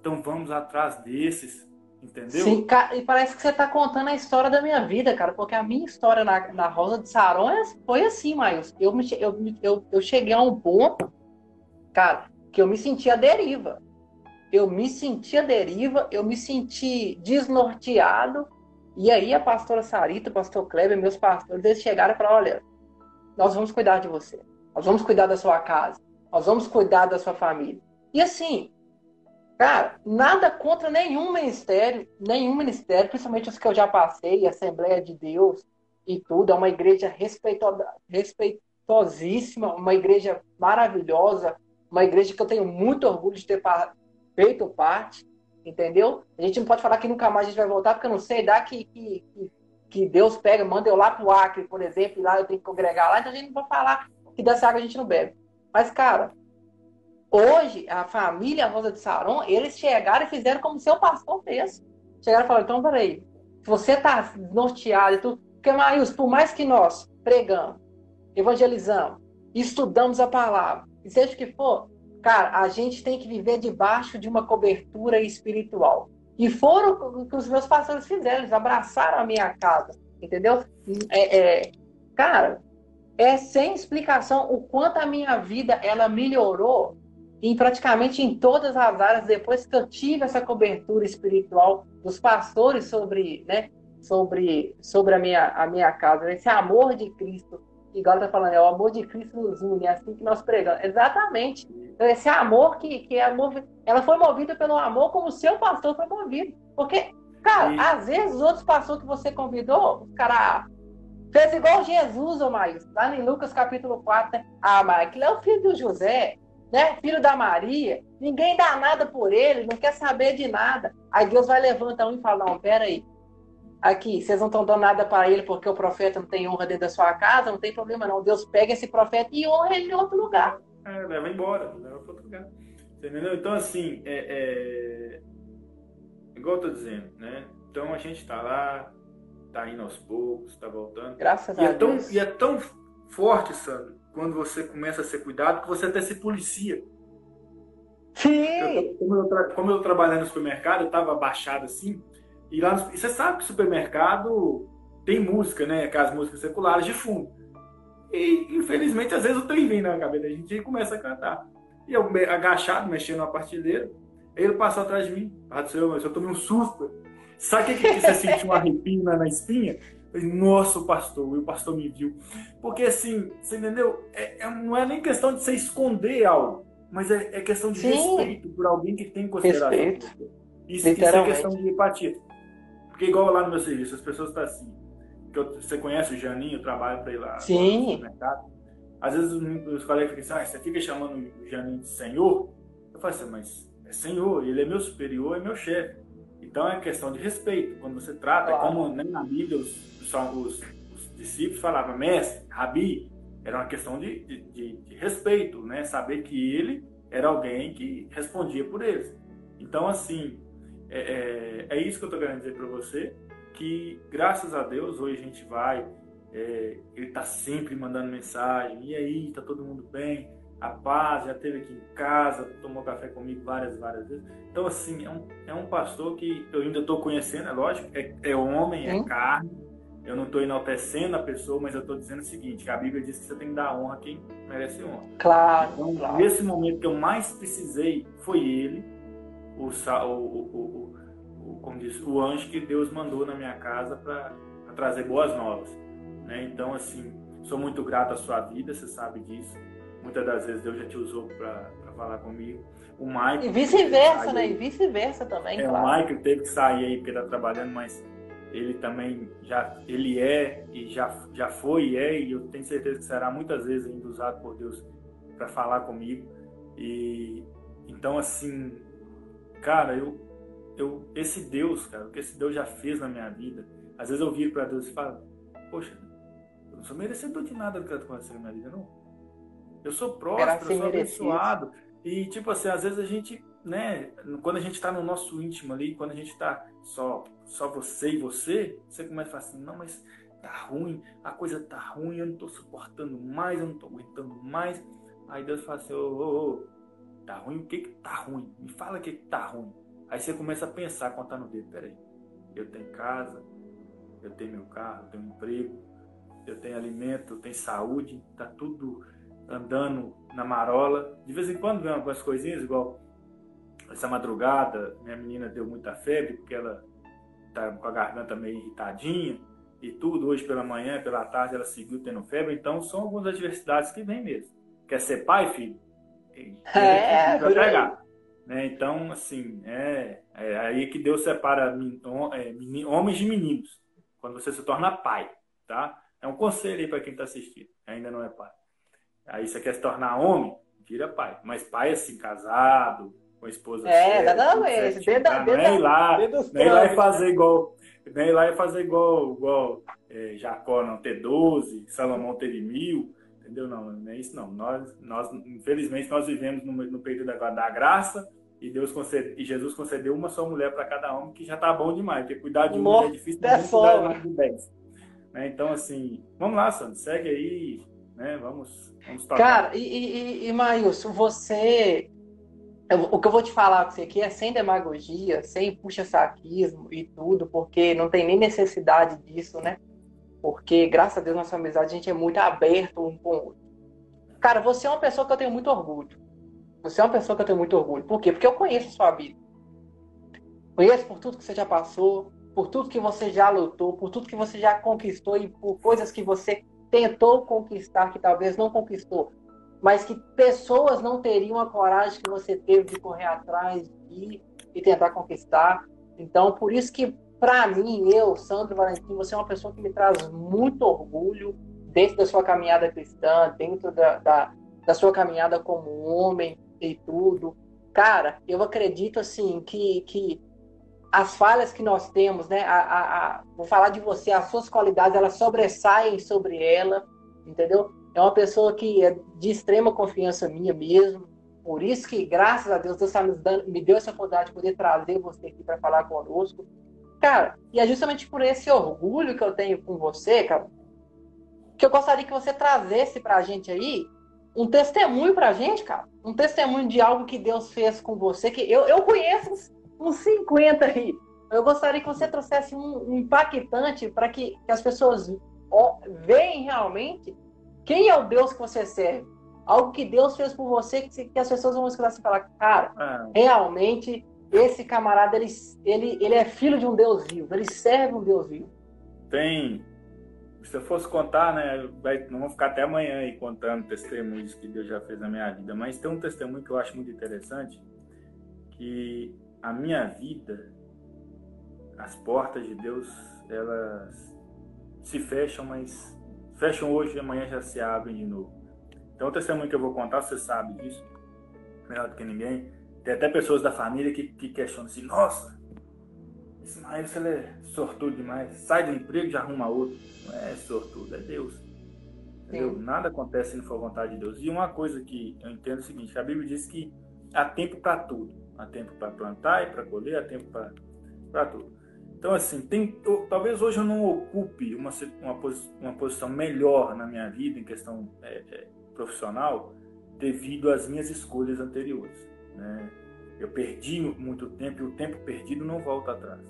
Então vamos atrás desses. Entendeu? Sim, e parece que você está contando a história da minha vida, cara, porque a minha história na, na Rosa de Saron é, foi assim, Miles. Eu, eu, eu, eu cheguei a um ponto, cara, que eu me sentia deriva. Eu me sentia deriva, eu me senti desnorteado. E aí a pastora Sarita, o pastor Kleber, meus pastores, eles chegaram e falaram, olha, nós vamos cuidar de você. Nós vamos cuidar da sua casa. nós vamos cuidar da sua família. E assim, cara, nada contra nenhum ministério, nenhum ministério, principalmente os que eu já passei, Assembleia de Deus e tudo, é uma igreja respeitosíssima, uma igreja maravilhosa, uma igreja que eu tenho muito orgulho de ter feito parte, entendeu? A gente não pode falar que nunca mais a gente vai voltar, porque eu não sei, dá que, que, que Deus pega, manda eu lá pro Acre, por exemplo, e lá eu tenho que congregar lá, então a gente não vai falar que dessa água a gente não bebe. Mas, cara, hoje, a família Rosa de Saron, eles chegaram e fizeram como seu pastor fez. Chegaram e falaram, então, peraí, você tá norteado e tudo, porque, Maius, por mais que nós pregamos, evangelizamos, estudamos a palavra, e seja o que for, cara, a gente tem que viver debaixo de uma cobertura espiritual. E foram o que os meus pastores fizeram, eles abraçaram a minha casa, entendeu? É, é, cara, é sem explicação o quanto a minha vida ela melhorou em praticamente em todas as áreas depois que eu tive essa cobertura espiritual dos pastores sobre, né, sobre, sobre a minha, a minha casa, esse amor de Cristo, igual tá falando, é o amor de Cristo nos une, é assim que nós pregamos. Exatamente. Então, esse amor que, que é amor, ela foi movida pelo amor como o seu pastor foi movido. Porque, cara, às vezes os outros pastores que você convidou, os caras Fez igual Jesus, ô Maís, lá em Lucas capítulo 4, né? Ah, mas aquele é o filho do José, né? Filho da Maria. Ninguém dá nada por ele, não quer saber de nada. Aí Deus vai levantar um e fala: Não, peraí. Aqui, vocês não estão dando nada para ele porque o profeta não tem honra dentro da sua casa, não tem problema não. Deus pega esse profeta e honra ele em outro lugar. É, leva embora, leva para outro lugar. Entendeu? Então, assim, é, é... igual eu tô dizendo, né? Então a gente está lá, tá indo aos poucos, está voltando. Graças e a é Deus. Tão, e é tão forte, Sandro, quando você começa a ser cuidado, que você até se policia. Sim! Eu, como, eu tra como eu trabalhei no supermercado, eu estava baixado assim, e lá no, e você sabe que o supermercado tem música, né? Aquelas músicas seculares de fundo. E, infelizmente, às vezes o trem vem na cabeça da gente e começa a cantar. E eu agachado, mexendo na partilheira, ele passou atrás de mim. Ah, Senhor, eu tomei um susto. Sabe o que, que você sentiu um arrepio na, na espinha? Nossa, o pastor, e o pastor me viu. Porque assim, você entendeu? É, é, não é nem questão de você esconder algo, mas é, é questão de Sim. respeito por alguém que tem consideração. Respeito. Isso, isso é questão de empatia. Porque igual lá no meu serviço, as pessoas estão assim. Que eu, você conhece o Janinho, eu trabalho para ir lá Sim. no supermercado. Às vezes os, os colegas ficam assim, ah, você fica chamando o Janinho de senhor? Eu falo assim, mas é senhor, ele é meu superior, é meu chefe. Então é questão de respeito. Quando você trata, claro. como né, na Bíblia os, os, os, discípulos falavam, mestre, rabi, era uma questão de, de, de, respeito, né? Saber que ele era alguém que respondia por eles. Então, assim, é, é, é isso que eu estou querendo dizer para você, que graças a Deus hoje a gente vai, é, ele está sempre mandando mensagem, e aí, tá todo mundo bem? A paz, já esteve aqui em casa, tomou café comigo várias, várias vezes. Então, assim, é um, é um pastor que eu ainda estou conhecendo, é lógico, é, é homem, é carne. Eu não estou enaltecendo a pessoa, mas eu estou dizendo o seguinte, a Bíblia diz que você tem que dar honra a quem merece honra. Claro, então, claro. Nesse momento que eu mais precisei, foi ele, o, o, o, o, como diz, o anjo que Deus mandou na minha casa para trazer boas novas. Né? Então, assim, sou muito grato à sua vida, você sabe disso Muitas das vezes Deus já te usou para falar comigo. O Mike. E vice-versa, né? E vice-versa também, é, claro. O Mike teve que sair aí porque está trabalhando, mas ele também já ele é e já, já foi e é, e eu tenho certeza que será muitas vezes ainda usado por Deus para falar comigo. E então, assim, cara, eu, eu, esse Deus, cara, o que esse Deus já fez na minha vida, às vezes eu viro para Deus e falo, poxa, eu não sou merecedor de nada do que está acontecendo na minha vida, não eu sou próspero, eu sou abençoado. E, tipo assim, às vezes a gente, né, quando a gente tá no nosso íntimo ali, quando a gente tá só, só você e você, você começa a falar assim, não, mas tá ruim, a coisa tá ruim, eu não tô suportando mais, eu não tô aguentando mais. Aí Deus fala assim, ô, ô, ô, tá ruim? O que que tá ruim? Me fala o que que tá ruim. Aí você começa a pensar, contar no dedo, peraí, eu tenho casa, eu tenho meu carro, eu tenho emprego, eu tenho alimento, eu tenho saúde, tá tudo andando na marola. De vez em quando vem algumas coisinhas, igual essa madrugada, minha menina deu muita febre, porque ela tá com a garganta meio irritadinha e tudo. Hoje pela manhã, pela tarde, ela seguiu tendo febre. Então, são algumas adversidades que vem mesmo. Quer ser pai, filho? É, vai pegar. Né? Então, assim, é, é aí que Deus separa é, homens de meninos, quando você se torna pai, tá? É um conselho aí para quem está assistindo, ainda não é pai. Aí você quer se tornar homem, vira pai. Mas pai, assim, casado, com a esposa É, exatamente. Dentro, tá? não é lá, não é lá e fazer igual, é ir lá e fazer igual, igual é, Jacó não ter 12, Salomão teve mil, entendeu? Não, não é isso não. Nós, nós infelizmente, nós vivemos no, no período da, da graça e Deus concede, e Jesus concedeu uma só mulher para cada homem, que já tá bom demais, porque cuidar de um é difícil, é cuidar de 10. Né? Então, assim, vamos lá, Sandro, segue aí, né? Vamos, vamos tocar. Cara, e, e, e você. O que eu vou te falar com você aqui é sem demagogia, sem puxa-saquismo e tudo, porque não tem nem necessidade disso, né? Porque, graças a Deus, nossa amizade, a gente é muito aberto um com o outro. Cara, você é uma pessoa que eu tenho muito orgulho. Você é uma pessoa que eu tenho muito orgulho. Por quê? Porque eu conheço a sua vida. Conheço por tudo que você já passou, por tudo que você já lutou, por tudo que você já conquistou e por coisas que você tentou conquistar que talvez não conquistou, mas que pessoas não teriam a coragem que você teve de correr atrás e tentar conquistar. Então, por isso que para mim, eu, Sandro Valentim, você é uma pessoa que me traz muito orgulho dentro da sua caminhada cristã, dentro da, da, da sua caminhada como homem e tudo. Cara, eu acredito assim que, que as falhas que nós temos, né? A, a, a, vou falar de você, as suas qualidades, elas sobressaem sobre ela, entendeu? É uma pessoa que é de extrema confiança minha mesmo. Por isso que, graças a Deus, Deus tá dando, me deu essa oportunidade de poder trazer você aqui para falar conosco. Cara, e é justamente por esse orgulho que eu tenho com você, cara, que eu gostaria que você trazesse pra gente aí um testemunho pra gente, cara. Um testemunho de algo que Deus fez com você, que eu, eu conheço uns, uns 50 aí. Eu gostaria que você trouxesse um, impactante para que, que, as pessoas ó, vejam realmente quem é o Deus que você serve. Algo que Deus fez por você, que, que as pessoas vão escutar e falar, cara, é. realmente esse camarada, ele, ele, ele é filho de um Deus vivo, ele serve um Deus vivo. Tem. Se eu fosse contar, né, vai, não vou ficar até amanhã aí contando testemunhos que Deus já fez na minha vida, mas tem um testemunho que eu acho muito interessante, que a minha vida, as portas de Deus, elas se fecham, mas fecham hoje e amanhã já se abrem de novo. Então, o testemunho que eu vou contar, você sabe disso, melhor do que ninguém, tem até pessoas da família que, que questionam assim, nossa, esse Maíra, você é sortudo demais. Sai do emprego e já arruma outro. Não é sortudo, é Deus. Entendeu? Nada acontece se não for vontade de Deus. E uma coisa que eu entendo é o seguinte, a Bíblia diz que há tempo para tudo. Há tempo para plantar e para colher, há tempo para tudo. Então, assim, tem, eu, talvez hoje eu não ocupe uma, uma, uma, posição melhor na minha vida em questão é, é, profissional devido às minhas escolhas anteriores. Né? Eu perdi muito tempo e o tempo perdido não volta atrás.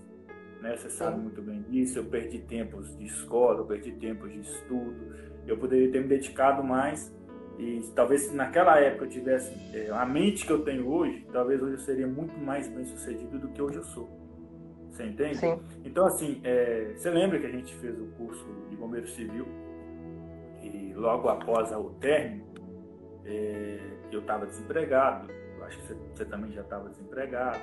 Né? Você sabe muito bem disso. Eu perdi tempos de escola, eu perdi tempos de estudo. Eu poderia ter me dedicado mais e talvez se naquela época eu tivesse é, a mente que eu tenho hoje, talvez hoje eu seria muito mais bem sucedido do que hoje eu sou. Você entende? Sim. Então, assim, é, você lembra que a gente fez o curso de bombeiro civil e logo após o término, é, eu estava desempregado acho que você, você também já estava desempregado.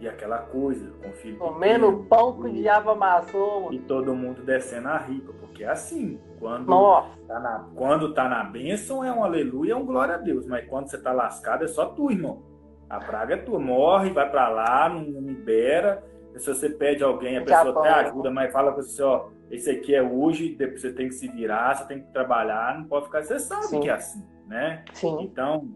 E aquela coisa, com filho Comendo pão que o diabo amassou. E todo mundo descendo a ripa, porque é assim, quando Nossa. tá, na, quando tá na bênção é um aleluia, é um glória a Deus, mas quando você tá lascado é só tu, irmão. A praga é tua, morre, vai para lá, não, não libera. Se você pede alguém, a pessoa até ajuda, mas fala com você, ó, esse aqui é hoje, depois você tem que se virar, você tem que trabalhar, não pode ficar, você sabe Sim. que é assim, né? Sim. Então,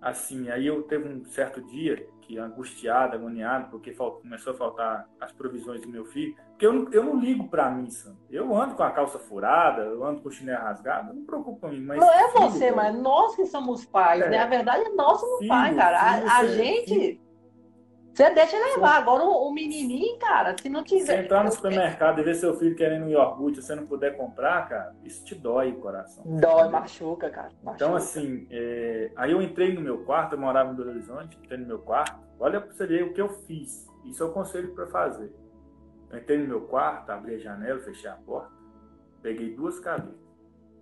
assim, aí eu teve um certo dia que angustiado, agoniado, porque começou a faltar as provisões do meu filho, porque eu não, eu não ligo para mim, Sam. Eu ando com a calça furada, eu ando com o chinelo rasgado, não preocupa com mim. Mas não é você, mas nós que somos pais, é. né? A verdade é nós somos filho, pais, cara. Filho, a, a gente... Você deixa levar. Agora o, menininho, cara, se não tiver. Você entrar no supermercado e ver seu filho querendo um iogurte e você não puder comprar, cara, isso te dói o coração. Dói, machuca, cara. Machuca. Então, assim, é... aí eu entrei no meu quarto, eu morava em Belo Horizonte, entrei no meu quarto. Olha pra você ver o que eu fiz. Isso é o conselho para fazer. Eu entrei no meu quarto, abri a janela, fechei a porta, peguei duas cadeiras,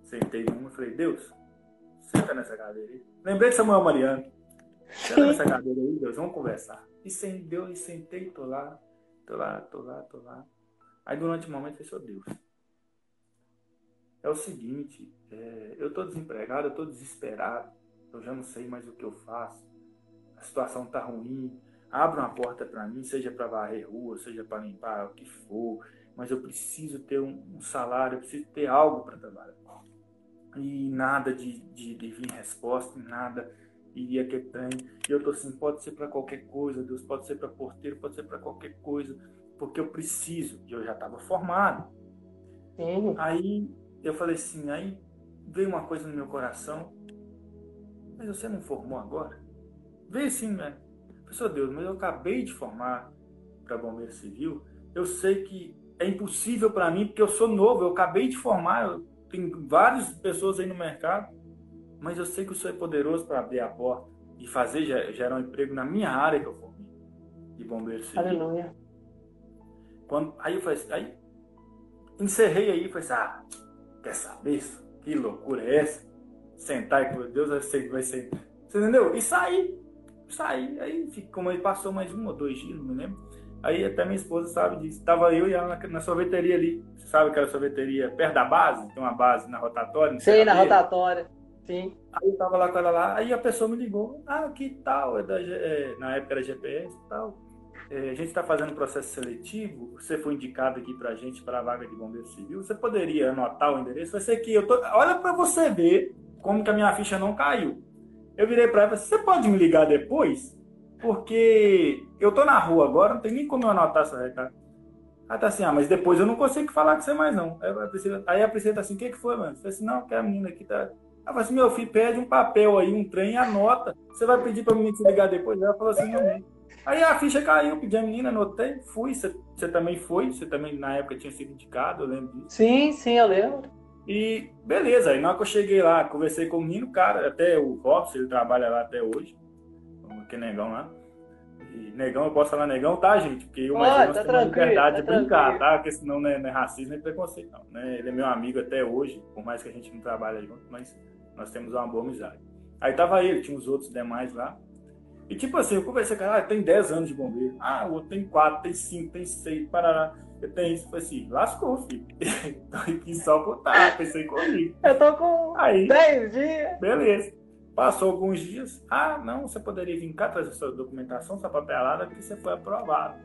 sentei numa e falei, Deus, Senta nessa cadeira aí. Lembrei de Samuel Mariano. Senta nessa cadeira aí, Deus, vamos conversar. E sem Deus, e sentei, tô lá, tô lá, tô lá, tô lá. Aí durante um momento eu falei, Deus, é o seguinte, é, eu tô desempregado, eu tô desesperado, eu já não sei mais o que eu faço, a situação tá ruim, abra uma porta para mim, seja para varrer rua, seja para limpar o que for, mas eu preciso ter um, um salário, eu preciso ter algo para trabalhar. E nada de, de, de vir resposta, nada iria que tem. E eu tô assim, pode ser para qualquer coisa, Deus, pode ser para porteiro, pode ser para qualquer coisa, porque eu preciso. E eu já estava formado. Sim. Aí eu falei assim, aí veio uma coisa no meu coração, mas você não formou agora? Veio sim, né? Pessoal, Deus, mas eu acabei de formar para bombeiro civil. Eu sei que é impossível para mim, porque eu sou novo, eu acabei de formar, eu, tem várias pessoas aí no mercado, mas eu sei que o Senhor é poderoso para abrir a porta e fazer gerar um emprego na minha área que eu formei, de bombeiro civil. Aleluia. Quando, aí eu falei assim, aí encerrei aí falei assim, ah, quer saber isso? Que loucura é essa? Sentar e falar, Deus vai ser, vai ser. Você entendeu? E saí. Saí. Aí como ele passou mais um ou dois dias, não me lembro. Aí até minha esposa sabe disso. Tava eu e ela na, na sorveteria ali. Você sabe aquela sorveteria perto da base? Tem uma base na rotatória? Sei, na rotatória. Sim. Aí eu tava lá com ela lá, aí a pessoa me ligou, ah, que tal, é da, é, na época era GPS e tal. É, a gente está fazendo processo seletivo, você foi indicado aqui para a gente para a vaga de bombeiro civil, você poderia anotar o endereço? Vai ser que eu tô... Olha para você ver como que a minha ficha não caiu. Eu virei para ela você pode me ligar depois? Porque eu tô na rua agora, não tem nem como eu anotar essa recado. Ela tá assim, ah, mas depois eu não consigo falar com você mais não. Aí a Priscila, aí a Priscila tá assim, o que que foi, mano? Eu falei assim, não, que a menina aqui tá... Ela falou assim, meu filho, pede um papel aí, um trem anota. Você vai pedir pra mim te ligar depois? Ela falou assim, não, Aí a ficha caiu, pedi a menina, anotei, fui. Você também foi, você também na época tinha sido indicado, eu lembro disso. Sim, sim, eu lembro. E beleza, aí na hora que eu cheguei lá, conversei com o menino, cara, até o Robson, ele trabalha lá até hoje, que negão lá. E negão, eu posso falar negão, tá, gente? Porque eu imagino tá que tem liberdade tá de brincar, tá? Porque senão não é, não é racismo nem preconceito, não. Né? Ele é meu amigo até hoje, por mais que a gente não trabalhe junto, mas nós temos uma boa amizade. Aí tava ele, tinha os outros demais lá. E tipo assim, eu conversei com ela, ah, tem 10 anos de bombeiro. Ah, o outro tem 4, tem 5, tem 6, parará. Eu tenho isso. Falei assim, lascou, filho. tô aqui só tá, pensei comigo. Eu tô com Aí, 10 dias. Beleza. Passou alguns dias. Ah, não, você poderia vir cá trazer sua documentação, sua papelada, que você foi aprovado.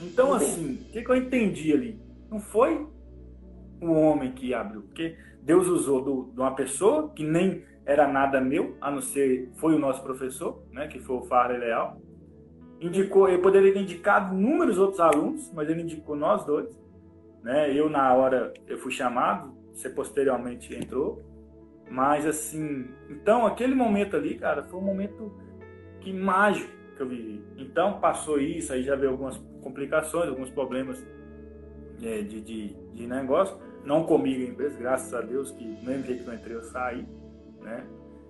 Então, assim, o que, que eu entendi ali? Não foi o homem que abriu, porque Deus usou do, de uma pessoa que nem era nada meu, a não ser foi o nosso professor, né, que foi o Farley Leal. Indicou, ele poderia ter indicado inúmeros outros alunos, mas ele indicou nós dois. Né? Eu na hora eu fui chamado, você posteriormente entrou. Mas assim, então aquele momento ali, cara, foi um momento que mágico que eu vivi. Então passou isso, aí já veio algumas complicações, alguns problemas é, de, de, de negócio. Não comigo em empresa, graças a Deus que no mesmo jeito que eu entrei eu saí né?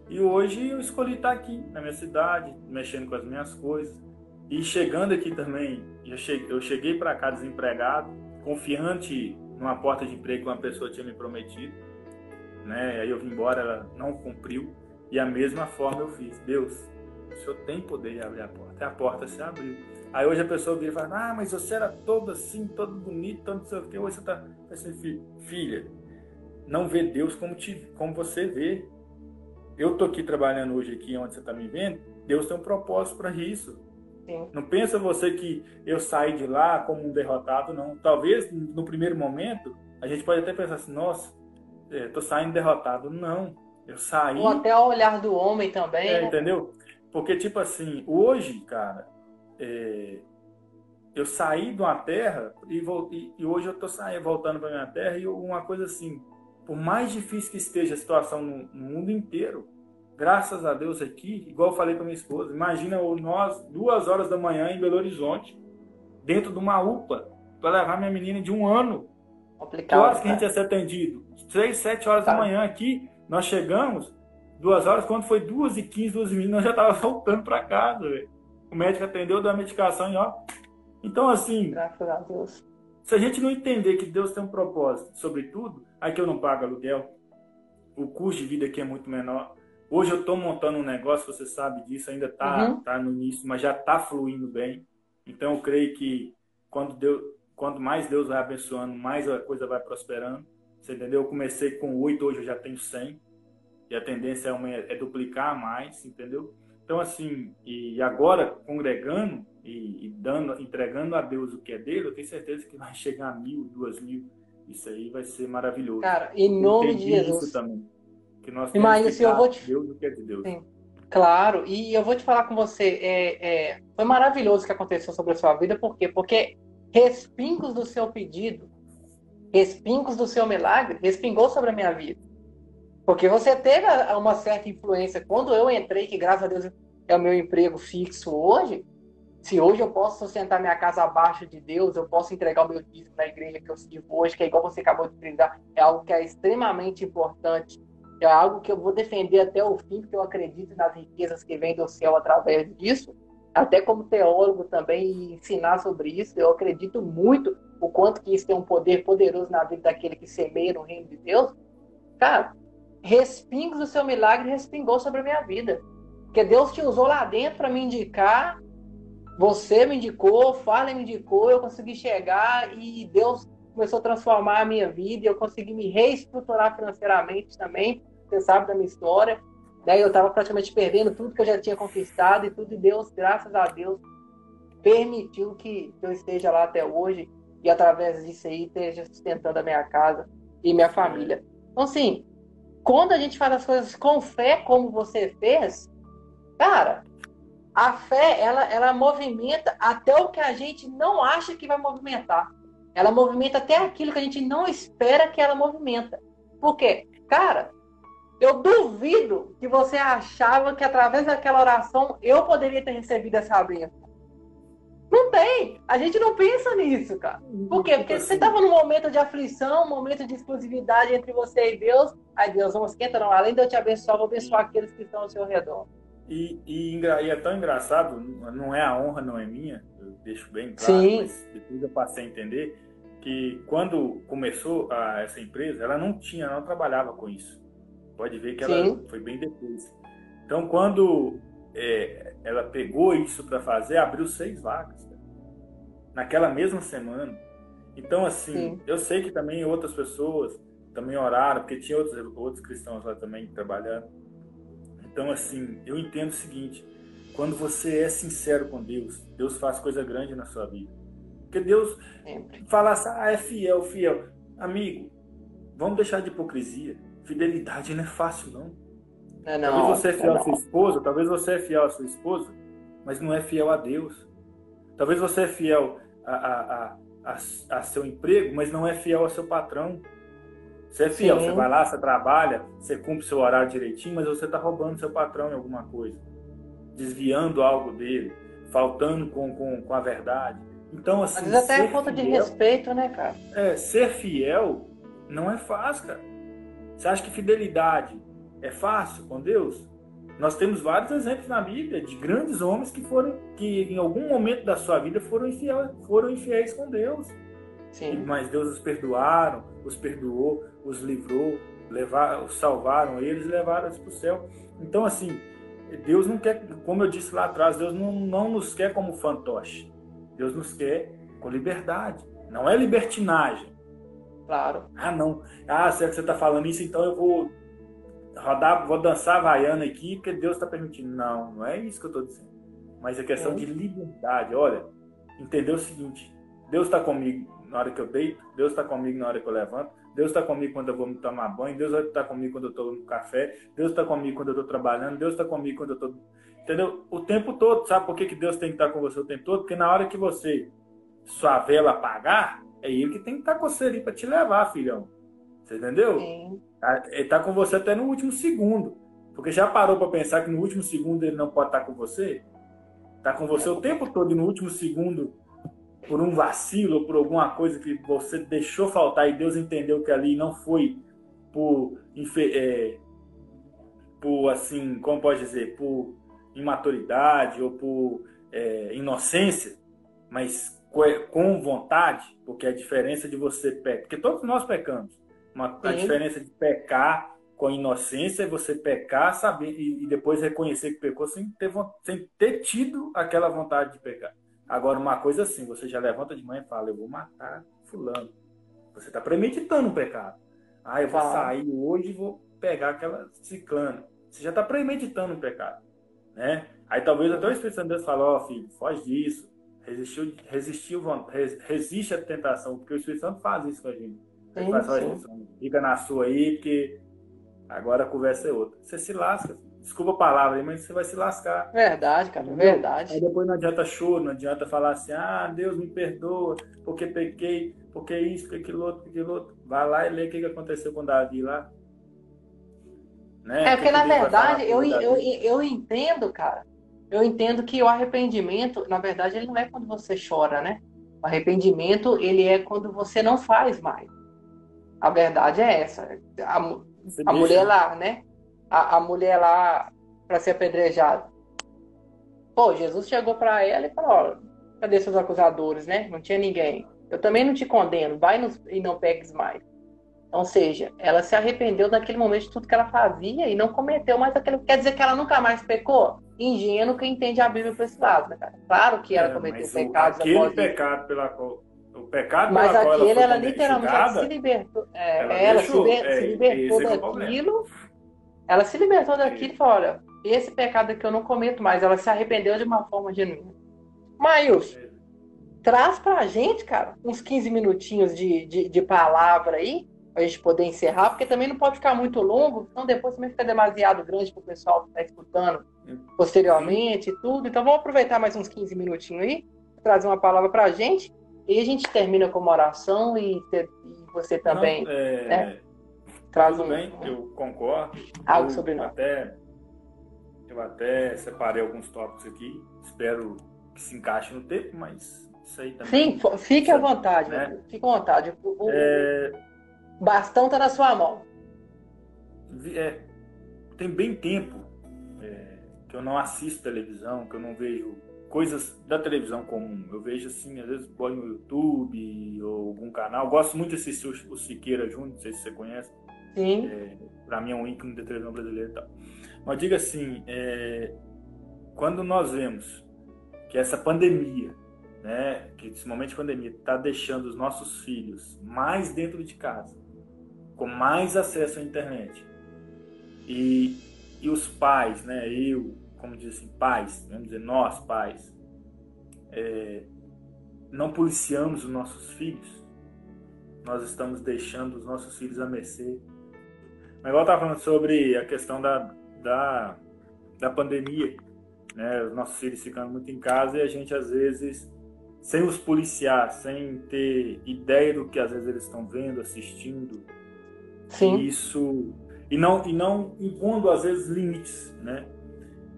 E hoje eu escolhi estar aqui na minha cidade, mexendo com as minhas coisas. E chegando aqui também, eu cheguei, eu cheguei para cá desempregado, confiante numa porta de emprego que uma pessoa tinha me prometido. Né? Aí eu vim embora, ela não cumpriu. E a mesma forma eu fiz. Deus, o Senhor tem poder de abrir a porta. E a porta se abriu. Aí hoje a pessoa vira e fala, ah, mas você era todo assim, todo bonito, todo não sei o que. Hoje você está assim, filha, não vê Deus como, te, como você vê eu tô aqui trabalhando hoje aqui onde você está me vendo, Deus tem um propósito para isso. Sim. Não pensa você que eu saí de lá como um derrotado, não. Talvez no primeiro momento a gente pode até pensar assim, nossa, é, tô saindo derrotado. Não, eu saí. Ou até o olhar do homem também. É, né? Entendeu? Porque tipo assim, hoje, cara, é, eu saí de uma terra e, vou, e, e hoje eu tô saindo, voltando para minha terra e uma coisa assim, por mais difícil que esteja a situação no, no mundo inteiro, graças a Deus aqui, igual eu falei com minha esposa, imagina nós, duas horas da manhã em Belo Horizonte, dentro de uma UPA, para levar minha menina de um ano. Complicado, que horas que a gente ia ser atendido? Três, sete horas tá. da manhã aqui, nós chegamos, duas horas, quando foi duas e quinze, duas e vinte, nós já tava voltando para casa, véio. O médico atendeu, deu a medicação e ó. Então, assim. Graças a Deus. Se a gente não entender que Deus tem um propósito sobre tudo, aí que eu não pago aluguel, o custo de vida aqui é muito menor. Hoje eu estou montando um negócio, você sabe disso, ainda está uhum. tá no início, mas já está fluindo bem. Então eu creio que quando Deus, quanto mais Deus vai abençoando, mais a coisa vai prosperando. Você entendeu? Eu comecei com oito, hoje eu já tenho cem. E a tendência é, uma, é duplicar mais, entendeu? Então, assim, e agora congregando e, e, dando, entregando a Deus o que é dele, eu tenho certeza que vai chegar a mil, duas mil. Isso aí vai ser maravilhoso. Cara, em nome de Jesus. Isso também. Que nós Mas, que eu vou te... Deus o que é de Deus. Sim. Claro, e eu vou te falar com você, é, é, foi maravilhoso o que aconteceu sobre a sua vida, por quê? Porque respingos do seu pedido, respingos do seu milagre, respingou sobre a minha vida. Porque você teve uma certa influência. Quando eu entrei, que graças a Deus é o meu emprego fixo hoje, se hoje eu posso sustentar minha casa abaixo de Deus, eu posso entregar o meu dízimo na igreja que eu sirvo hoje, que é igual você acabou de frisar, é algo que é extremamente importante. É algo que eu vou defender até o fim, porque eu acredito nas riquezas que vêm do céu através disso. Até como teólogo também, ensinar sobre isso, eu acredito muito o quanto que isso tem um poder poderoso na vida daquele que semeia no reino de Deus. Cara, respingos do seu milagre respingou sobre a minha vida. Porque Deus te usou lá dentro para me indicar, você me indicou, Fallen me indicou, eu consegui chegar e Deus começou a transformar a minha vida eu consegui me reestruturar financeiramente também. Você sabe da minha história. Daí eu estava praticamente perdendo tudo que eu já tinha conquistado e tudo, e Deus, graças a Deus, permitiu que eu esteja lá até hoje e através disso aí esteja sustentando a minha casa e minha família. Então, assim, quando a gente faz as coisas com fé, como você fez, cara, a fé, ela, ela movimenta até o que a gente não acha que vai movimentar. Ela movimenta até aquilo que a gente não espera que ela movimenta. Por quê? Cara, eu duvido que você achava que através daquela oração eu poderia ter recebido essa bênção. Não tem. A gente não pensa nisso, cara. Por quê? Porque você estava num momento de aflição, um momento de exclusividade entre você e Deus. Aí Deus, não esquenta, não. Além de eu te abençoar, vou abençoar aqueles que estão ao seu redor. E, e, e, é tão engraçado, não é a honra, não é minha, eu deixo bem claro, Sim. mas depois eu passei a entender que quando começou a, essa empresa, ela não tinha, não trabalhava com isso. Pode ver que ela Sim. foi bem depois. Então, quando é, ela pegou isso para fazer, abriu seis vagas cara. naquela mesma semana. Então, assim, Sim. eu sei que também outras pessoas também oraram, porque tinha outros, outros cristãos lá também trabalhando. Então, assim, eu entendo o seguinte: quando você é sincero com Deus, Deus faz coisa grande na sua vida. Porque Deus fala assim, ah, é fiel, fiel. Amigo, vamos deixar de hipocrisia. Fidelidade não é fácil, não. É, não, talvez você é fiel é à sua esposa, talvez você é fiel à sua esposa, mas não é fiel a Deus. Talvez você é fiel a, a, a, a, seu emprego, mas não é fiel ao seu patrão. Você é fiel, Sim. você vai lá, você trabalha, você cumpre seu horário direitinho, mas você está roubando seu patrão em alguma coisa, desviando algo dele, faltando com, com, com a verdade. Então, assim. Vezes até é falta de respeito, né, cara? É, ser fiel não é fácil, cara. Você acha que fidelidade é fácil com Deus? Nós temos vários exemplos na Bíblia de grandes homens que foram, que em algum momento da sua vida foram infiéis, foram infiéis com Deus. Sim. Mas Deus os perdoaram, os perdoou, os livrou, levar, salvaram eles e levaram eles para o céu. Então, assim, Deus não quer, como eu disse lá atrás, Deus não, não nos quer como fantoche. Deus nos quer com liberdade. Não é libertinagem. Claro. Ah, não. Ah, será que você está falando isso? Então eu vou rodar, vou dançar havaiana aqui porque Deus está permitindo. Não, não é isso que eu estou dizendo. Mas é questão é. de liberdade. Olha, entender o seguinte: Deus está comigo na hora que eu deito, Deus está comigo na hora que eu levanto, Deus está comigo quando eu vou me tomar banho, Deus está comigo quando eu estou no café, Deus está comigo quando eu estou trabalhando, Deus está comigo quando eu estou. Entendeu? O tempo todo. Sabe por que, que Deus tem que estar com você o tempo todo? Porque na hora que você, sua vela apagar, é Ele que tem que estar com você ali para te levar, filhão. Você entendeu? Sim. Tá, ele está com você até no último segundo. Porque já parou para pensar que no último segundo ele não pode estar com você? Está com você o tempo todo e no último segundo por um vacilo por alguma coisa que você deixou faltar e Deus entendeu que ali não foi por, é, por assim, como pode dizer, por imaturidade ou por é, inocência, mas com vontade, porque a diferença de você pecar, porque todos nós pecamos, uma, a diferença de pecar com inocência, você pecar saber, e, e depois reconhecer que pecou sem ter, sem ter tido aquela vontade de pecar. Agora, uma coisa assim, você já levanta de manhã e fala, eu vou matar fulano. Você está premeditando o pecado. Ah, eu vou sair hoje e vou pegar aquela ciclana. Você já está premeditando o pecado. Né? Aí talvez até o Espírito Santo de Deus fale, ó oh, filho, foge disso. Resistiu, resistiu, resiste à tentação, porque o Espírito Santo faz isso com a gente. Faz, sim. Fica na sua aí, porque agora a conversa é outra. Você se lasca. Desculpa a palavra aí, mas você vai se lascar. Verdade, cara, Entendeu? verdade. Aí depois não adianta choro, não adianta falar assim, ah, Deus me perdoa, porque pequei, porque isso, porque aquilo outro, porque aquilo outro. Vai lá e lê o que aconteceu com Davi lá. Né? É porque, na verdade, eu, eu, eu entendo, cara, eu entendo que o arrependimento, na verdade, ele não é quando você chora, né? O arrependimento, ele é quando você não faz mais. A verdade é essa. A, a mulher lá, né? A, a mulher lá para ser apedrejada. Pô, Jesus chegou para ela e falou: cadê seus acusadores, né? Não tinha ninguém. Eu também não te condeno, vai e não pegues mais. Ou seja, ela se arrependeu naquele momento de tudo que ela fazia e não cometeu mais aquilo. Quer dizer que ela nunca mais pecou? Ingênuo que entende a Bíblia para esse lado, né, cara? Claro que ela é, cometeu pecados. Aquele após pecado pela qual. O pecado mas aquele, ela, ela literalmente se libertou. É, ela, ela deixou, se, é, se, libertou é daquilo. Ela se libertou daquilo e falou: olha, esse pecado aqui eu não cometo mais. Ela se arrependeu de uma forma genuína. Maílson, é. traz pra gente, cara, uns 15 minutinhos de, de, de palavra aí a gente poder encerrar, porque também não pode ficar muito longo, então depois também fica demasiado grande para o pessoal que está escutando posteriormente e tudo. Então vamos aproveitar mais uns 15 minutinhos aí, trazer uma palavra para a gente, e a gente termina com uma oração e, e você também. Não, é... né, traz tudo um, bem, eu concordo. Algo eu sobre nós. Até, eu até separei alguns tópicos aqui, espero que se encaixe no tempo, mas isso aí também. Sim, fique à vontade, né? fique à vontade. O, é bastão está na sua mão. É, tem bem tempo é, que eu não assisto televisão, que eu não vejo coisas da televisão comum. Eu vejo assim, às vezes põe no YouTube ou algum canal. gosto muito de assistir o Siqueira Júnior, não sei se você conhece. Sim. É, para mim é um ícone da televisão brasileira e tal. Mas diga assim, é, quando nós vemos que essa pandemia, né, que esse momento de pandemia está deixando os nossos filhos mais dentro de casa, com mais acesso à internet. E, e os pais, né, eu, como diz assim, pais, vamos dizer, nós pais, é, não policiamos os nossos filhos, nós estamos deixando os nossos filhos à mercê. Mas igual eu estava falando sobre a questão da, da, da pandemia, né, os nossos filhos ficando muito em casa e a gente às vezes sem os policiar, sem ter ideia do que às vezes eles estão vendo, assistindo, Sim. E isso e não e não impondo às vezes limites, né?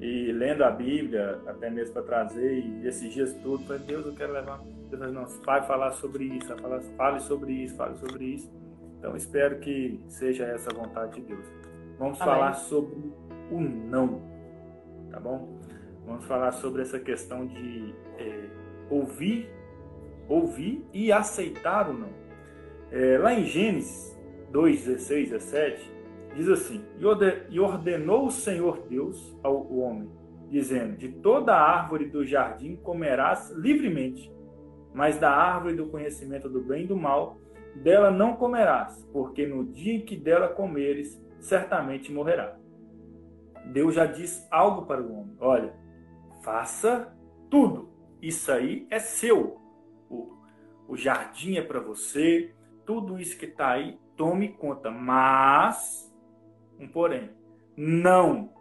E lendo a Bíblia, até mesmo para trazer e esses dias tudo, falei, Deus, eu quero levar, Deus não, vai falar sobre isso, falar, fale sobre isso, fale sobre isso. Então espero que seja essa a vontade de Deus. Vamos Amém. falar sobre o não, tá bom? Vamos falar sobre essa questão de é, ouvir, ouvir e aceitar o não. É, lá em Gênesis 2, 16, 17, diz assim: E ordenou o Senhor Deus ao homem, dizendo: De toda árvore do jardim comerás livremente, mas da árvore do conhecimento do bem e do mal, dela não comerás, porque no dia em que dela comeres, certamente morrerá. Deus já diz algo para o homem: Olha, faça tudo, isso aí é seu. O, o jardim é para você, tudo isso que está aí tome conta. Mas, um porém, não.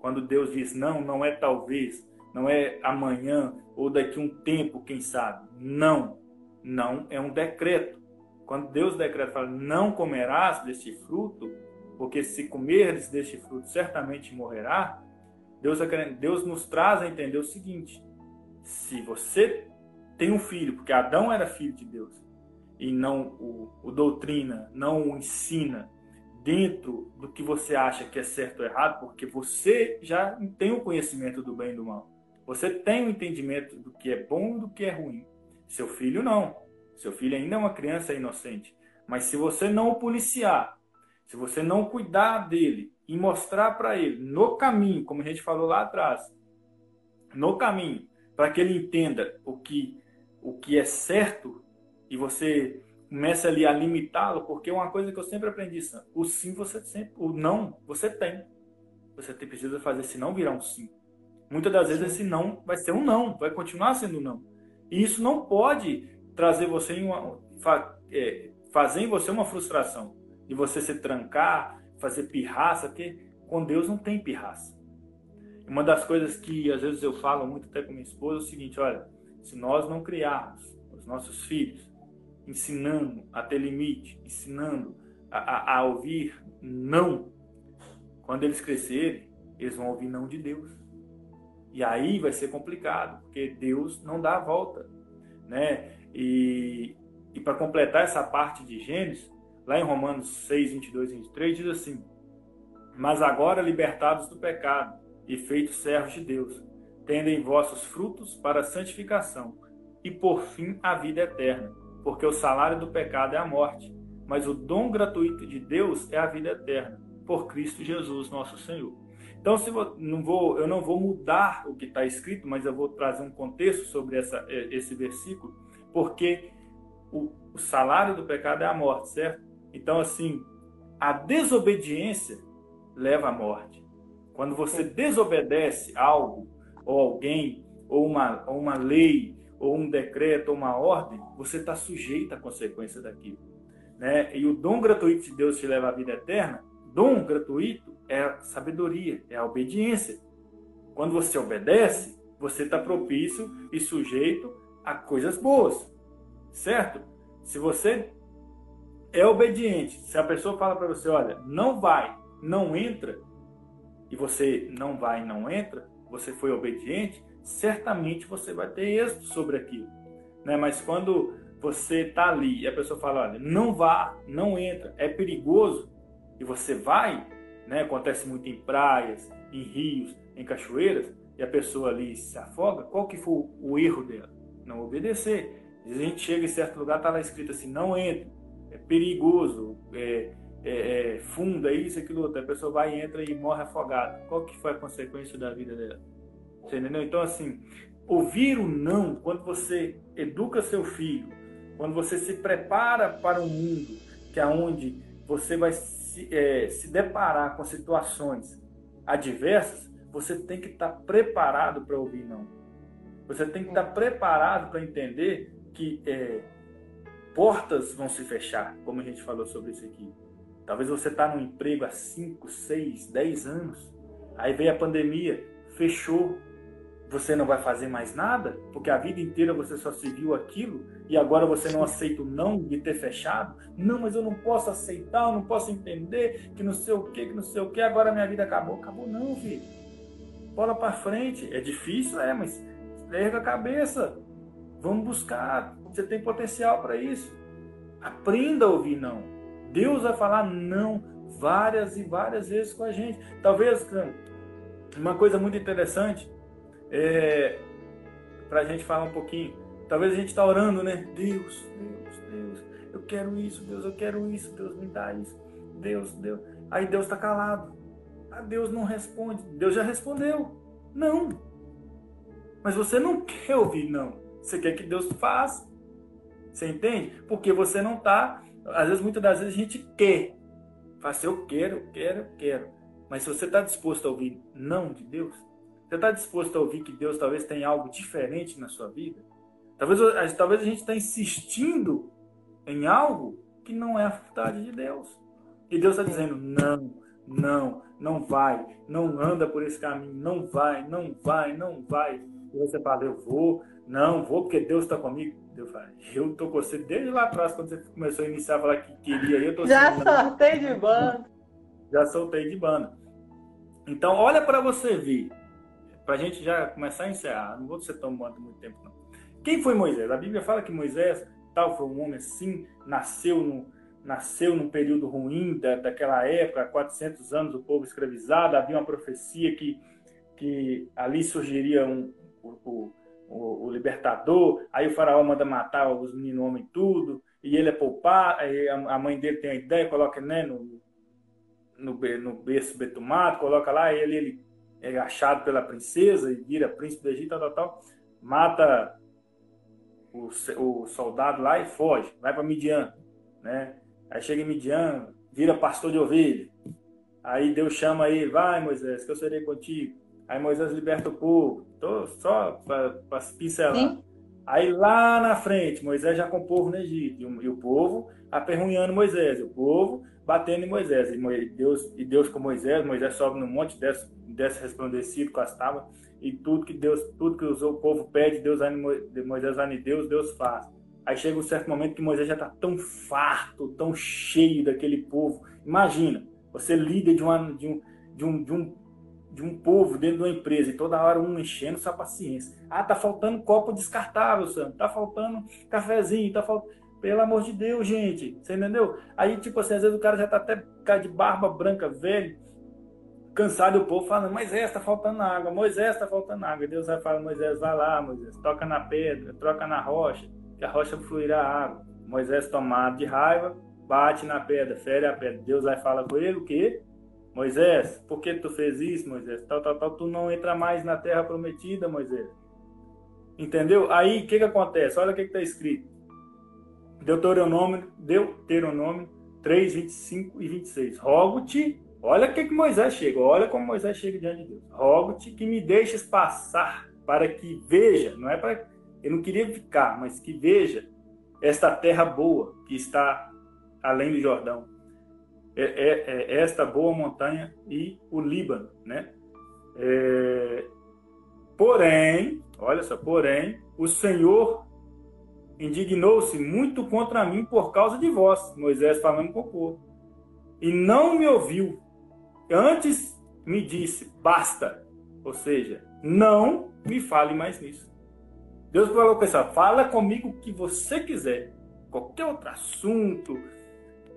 Quando Deus diz não, não é talvez, não é amanhã ou daqui um tempo, quem sabe. Não. Não é um decreto. Quando Deus decreta, fala, não comerás deste fruto, porque se comeres deste fruto, certamente morrerá. Deus, Deus nos traz a entender o seguinte: se você tem um filho, porque Adão era filho de Deus, e não o, o doutrina, não o ensina dentro do que você acha que é certo ou errado, porque você já tem o conhecimento do bem e do mal. Você tem o entendimento do que é bom e do que é ruim. Seu filho não. Seu filho ainda é uma criança inocente. Mas se você não o policiar, se você não cuidar dele e mostrar para ele no caminho, como a gente falou lá atrás, no caminho, para que ele entenda o que o que é certo e você começa ali a limitá-lo, porque uma coisa que eu sempre aprendi, o sim você sempre, o não você tem. Você precisa fazer se não virar um sim. Muitas das vezes esse não vai ser um não, vai continuar sendo um não. E isso não pode trazer você em uma, é, fazer em você uma frustração de você se trancar, fazer pirraça, porque com Deus não tem pirraça. Uma das coisas que às vezes eu falo muito até com minha esposa é o seguinte: olha, se nós não criarmos os nossos filhos ensinando a ter limite, ensinando a, a, a ouvir não, quando eles crescerem, eles vão ouvir não de Deus. E aí vai ser complicado, porque Deus não dá a volta, né? E, e para completar essa parte de Gênesis, lá em Romanos 6, 22 e 23, diz assim: Mas agora libertados do pecado e feitos servos de Deus, tendem vossos frutos para a santificação e por fim a vida eterna, porque o salário do pecado é a morte, mas o dom gratuito de Deus é a vida eterna, por Cristo Jesus, nosso Senhor. Então, se eu não vou, eu não vou mudar o que está escrito, mas eu vou trazer um contexto sobre essa, esse versículo, porque o, o salário do pecado é a morte, certo? Então, assim, a desobediência leva à morte. Quando você desobedece algo, ou alguém, ou uma, ou uma lei, ou um decreto, ou uma ordem, você está sujeito à consequência daquilo. Né? E o dom gratuito de Deus te leva à vida eterna. Dom gratuito é a sabedoria, é a obediência. Quando você obedece, você está propício e sujeito a coisas boas, certo? Se você é obediente, se a pessoa fala para você, olha, não vai, não entra, e você não vai, não entra, você foi obediente, certamente você vai ter êxito sobre aquilo. Né? Mas quando você está ali e a pessoa fala, olha, não vá, não entra, é perigoso, e você vai, né? acontece muito em praias, em rios, em cachoeiras, e a pessoa ali se afoga, qual que foi o erro dela? Não obedecer. A gente chega em certo lugar, está lá escrito assim, não entre, é perigoso, é, é, é, funda isso, aquilo outro. A pessoa vai, entra e morre afogada. Qual que foi a consequência da vida dela? Você entendeu? Então, assim, ouvir o não, quando você educa seu filho, quando você se prepara para um mundo que é onde você vai se, é, se deparar com situações adversas, você tem que estar preparado para ouvir não. Você tem que estar preparado para entender que é, portas vão se fechar, como a gente falou sobre isso aqui. Talvez você está no emprego há 5, 6, 10 anos, aí veio a pandemia, fechou, você não vai fazer mais nada, porque a vida inteira você só se viu aquilo e agora você não aceita o não de ter fechado. Não, mas eu não posso aceitar, eu não posso entender que não sei o que, que não sei o que, agora minha vida acabou. Acabou não, filho. Bola para frente. É difícil, é, mas erga a cabeça. Vamos buscar. Você tem potencial para isso. Aprenda a ouvir não. Deus vai falar não várias e várias vezes com a gente. Talvez uma coisa muito interessante é, para a gente falar um pouquinho. Talvez a gente está orando, né? Deus, Deus, Deus, eu quero isso, Deus, eu quero isso, Deus me dá isso. Deus, Deus. Aí Deus está calado. Ah, Deus não responde. Deus já respondeu. Não. Mas você não quer ouvir não. Você quer que Deus faça. Você entende? Porque você não está. Às vezes, muitas das vezes, a gente quer. Fala assim, eu quero, eu quero, eu quero. Mas se você está disposto a ouvir não de Deus, você está disposto a ouvir que Deus talvez tenha algo diferente na sua vida? Talvez, talvez a gente está insistindo em algo que não é a vontade de Deus. E Deus está dizendo: não, não, não vai, não anda por esse caminho, não vai, não vai, não vai. E você fala: eu vou, não, vou porque Deus está comigo. Deus fala: eu estou com você desde lá atrás, quando você começou a iniciar a falar que queria. Eu tô Já soltei de banda. Já soltei de banda. Então, olha para você ver para a gente já começar a encerrar, não vou ser tomando muito tempo não. Quem foi Moisés? A Bíblia fala que Moisés, tal, foi um homem assim, nasceu no, nasceu num período ruim da, daquela época, 400 anos, o povo escravizado, havia uma profecia que, que ali surgiria um, o, o, o libertador, aí o faraó manda matar os meninos homens tudo, e ele é poupar, a mãe dele tem a ideia, coloca né, no, no, no berço betumado, coloca lá, ele, ele é achado pela princesa e vira príncipe do Egito, tal, tal, tal mata o, o soldado lá e foge, vai para Midian, né? Aí chega em Midian, vira pastor de ovelha. Aí Deus chama ele, vai Moisés, que eu serei contigo. Aí Moisés liberta o povo. Tô só para pincelar. Sim. Aí lá na frente, Moisés já com o povo no Egito. E o, e o povo aperrunhando Moisés. O povo batendo em Moisés. E Deus, e Deus com Moisés, Moisés sobe no monte, desce, desce resplandecido com as tábuas. E tudo que Deus, tudo que o povo pede, Deus Moisés vai em Deus, Deus faz. Aí chega um certo momento que Moisés já está tão farto, tão cheio daquele povo. Imagina, você líder de, uma, de, um, de, um, de, um, de um povo dentro de uma empresa e toda hora um enchendo sua paciência. Ah, tá faltando copo descartável, Sam. Tá faltando cafezinho, tá faltando. Pelo amor de Deus, gente. Você entendeu? Aí, tipo assim, às vezes o cara já tá até cara de barba branca, velho, cansado, o povo falando, Moisés, tá faltando água, Moisés, tá faltando água. Deus vai falar, Moisés, vai lá, Moisés, toca na pedra, troca na rocha que a rocha fluirá água. Moisés, tomado de raiva, bate na pedra, fere a pedra. Deus vai falar com ele o quê? Moisés, por que tu fez isso, Moisés? Tal, tal, tal, tu não entra mais na terra prometida, Moisés. Entendeu? Aí, o que que acontece? Olha o que está escrito. Deuteronômio, Deuteronômio 3, 25 e 26. Rogo-te, olha o que que Moisés chega, olha como Moisés chega diante de Deus. Rogo-te que me deixes passar para que veja, não é para eu não queria ficar, mas que veja esta terra boa que está além do Jordão. É, é, é esta boa montanha e o Líbano, né? É, porém, olha só, porém, o Senhor indignou-se muito contra mim por causa de vós, Moisés falando com o povo, e não me ouviu. Antes me disse, basta, ou seja, não me fale mais nisso. Deus falou com essa, fala comigo o que você quiser. Qualquer outro assunto,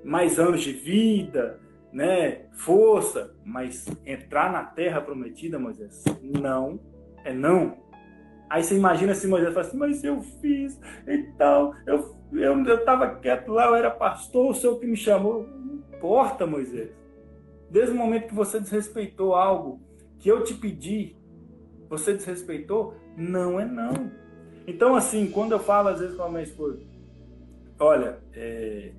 mais anos de vida, né, força, mas entrar na terra prometida, Moisés, não, é não. Aí você imagina se Moisés fala assim, mas eu fiz e tal, eu, eu, eu tava quieto lá, eu era pastor, o senhor que me chamou. Não importa, Moisés. Desde o momento que você desrespeitou algo que eu te pedi, você desrespeitou, não é não. Então, assim, quando eu falo às vezes com a minha esposa, olha, é,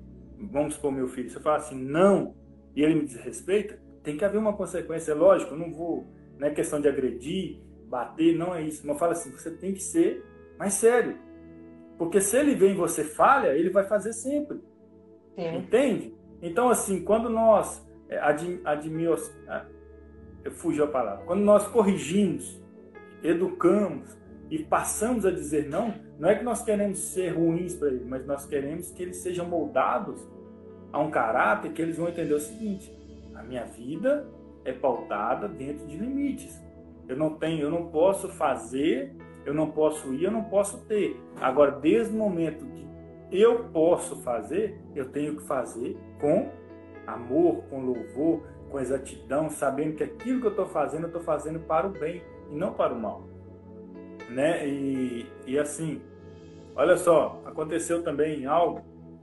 vamos supor meu filho, eu falo assim, não, e ele me desrespeita, tem que haver uma consequência, é lógico, eu não vou, não é questão de agredir, bater, não é isso. Mas eu falo assim, você tem que ser mais sério. Porque se ele vê em você falha, ele vai fazer sempre. Sim. Entende? Então, assim, quando nós é, admiramos, ah, eu fugi a palavra, quando nós corrigimos, educamos, e passamos a dizer não, não é que nós queremos ser ruins para ele, mas nós queremos que eles sejam moldados a um caráter que eles vão entender o seguinte: a minha vida é pautada dentro de limites. Eu não tenho, eu não posso fazer, eu não posso ir, eu não posso ter. Agora, desde o momento que eu posso fazer, eu tenho que fazer com amor, com louvor, com exatidão, sabendo que aquilo que eu estou fazendo, eu estou fazendo para o bem e não para o mal né? E, e assim, olha só, aconteceu também algo,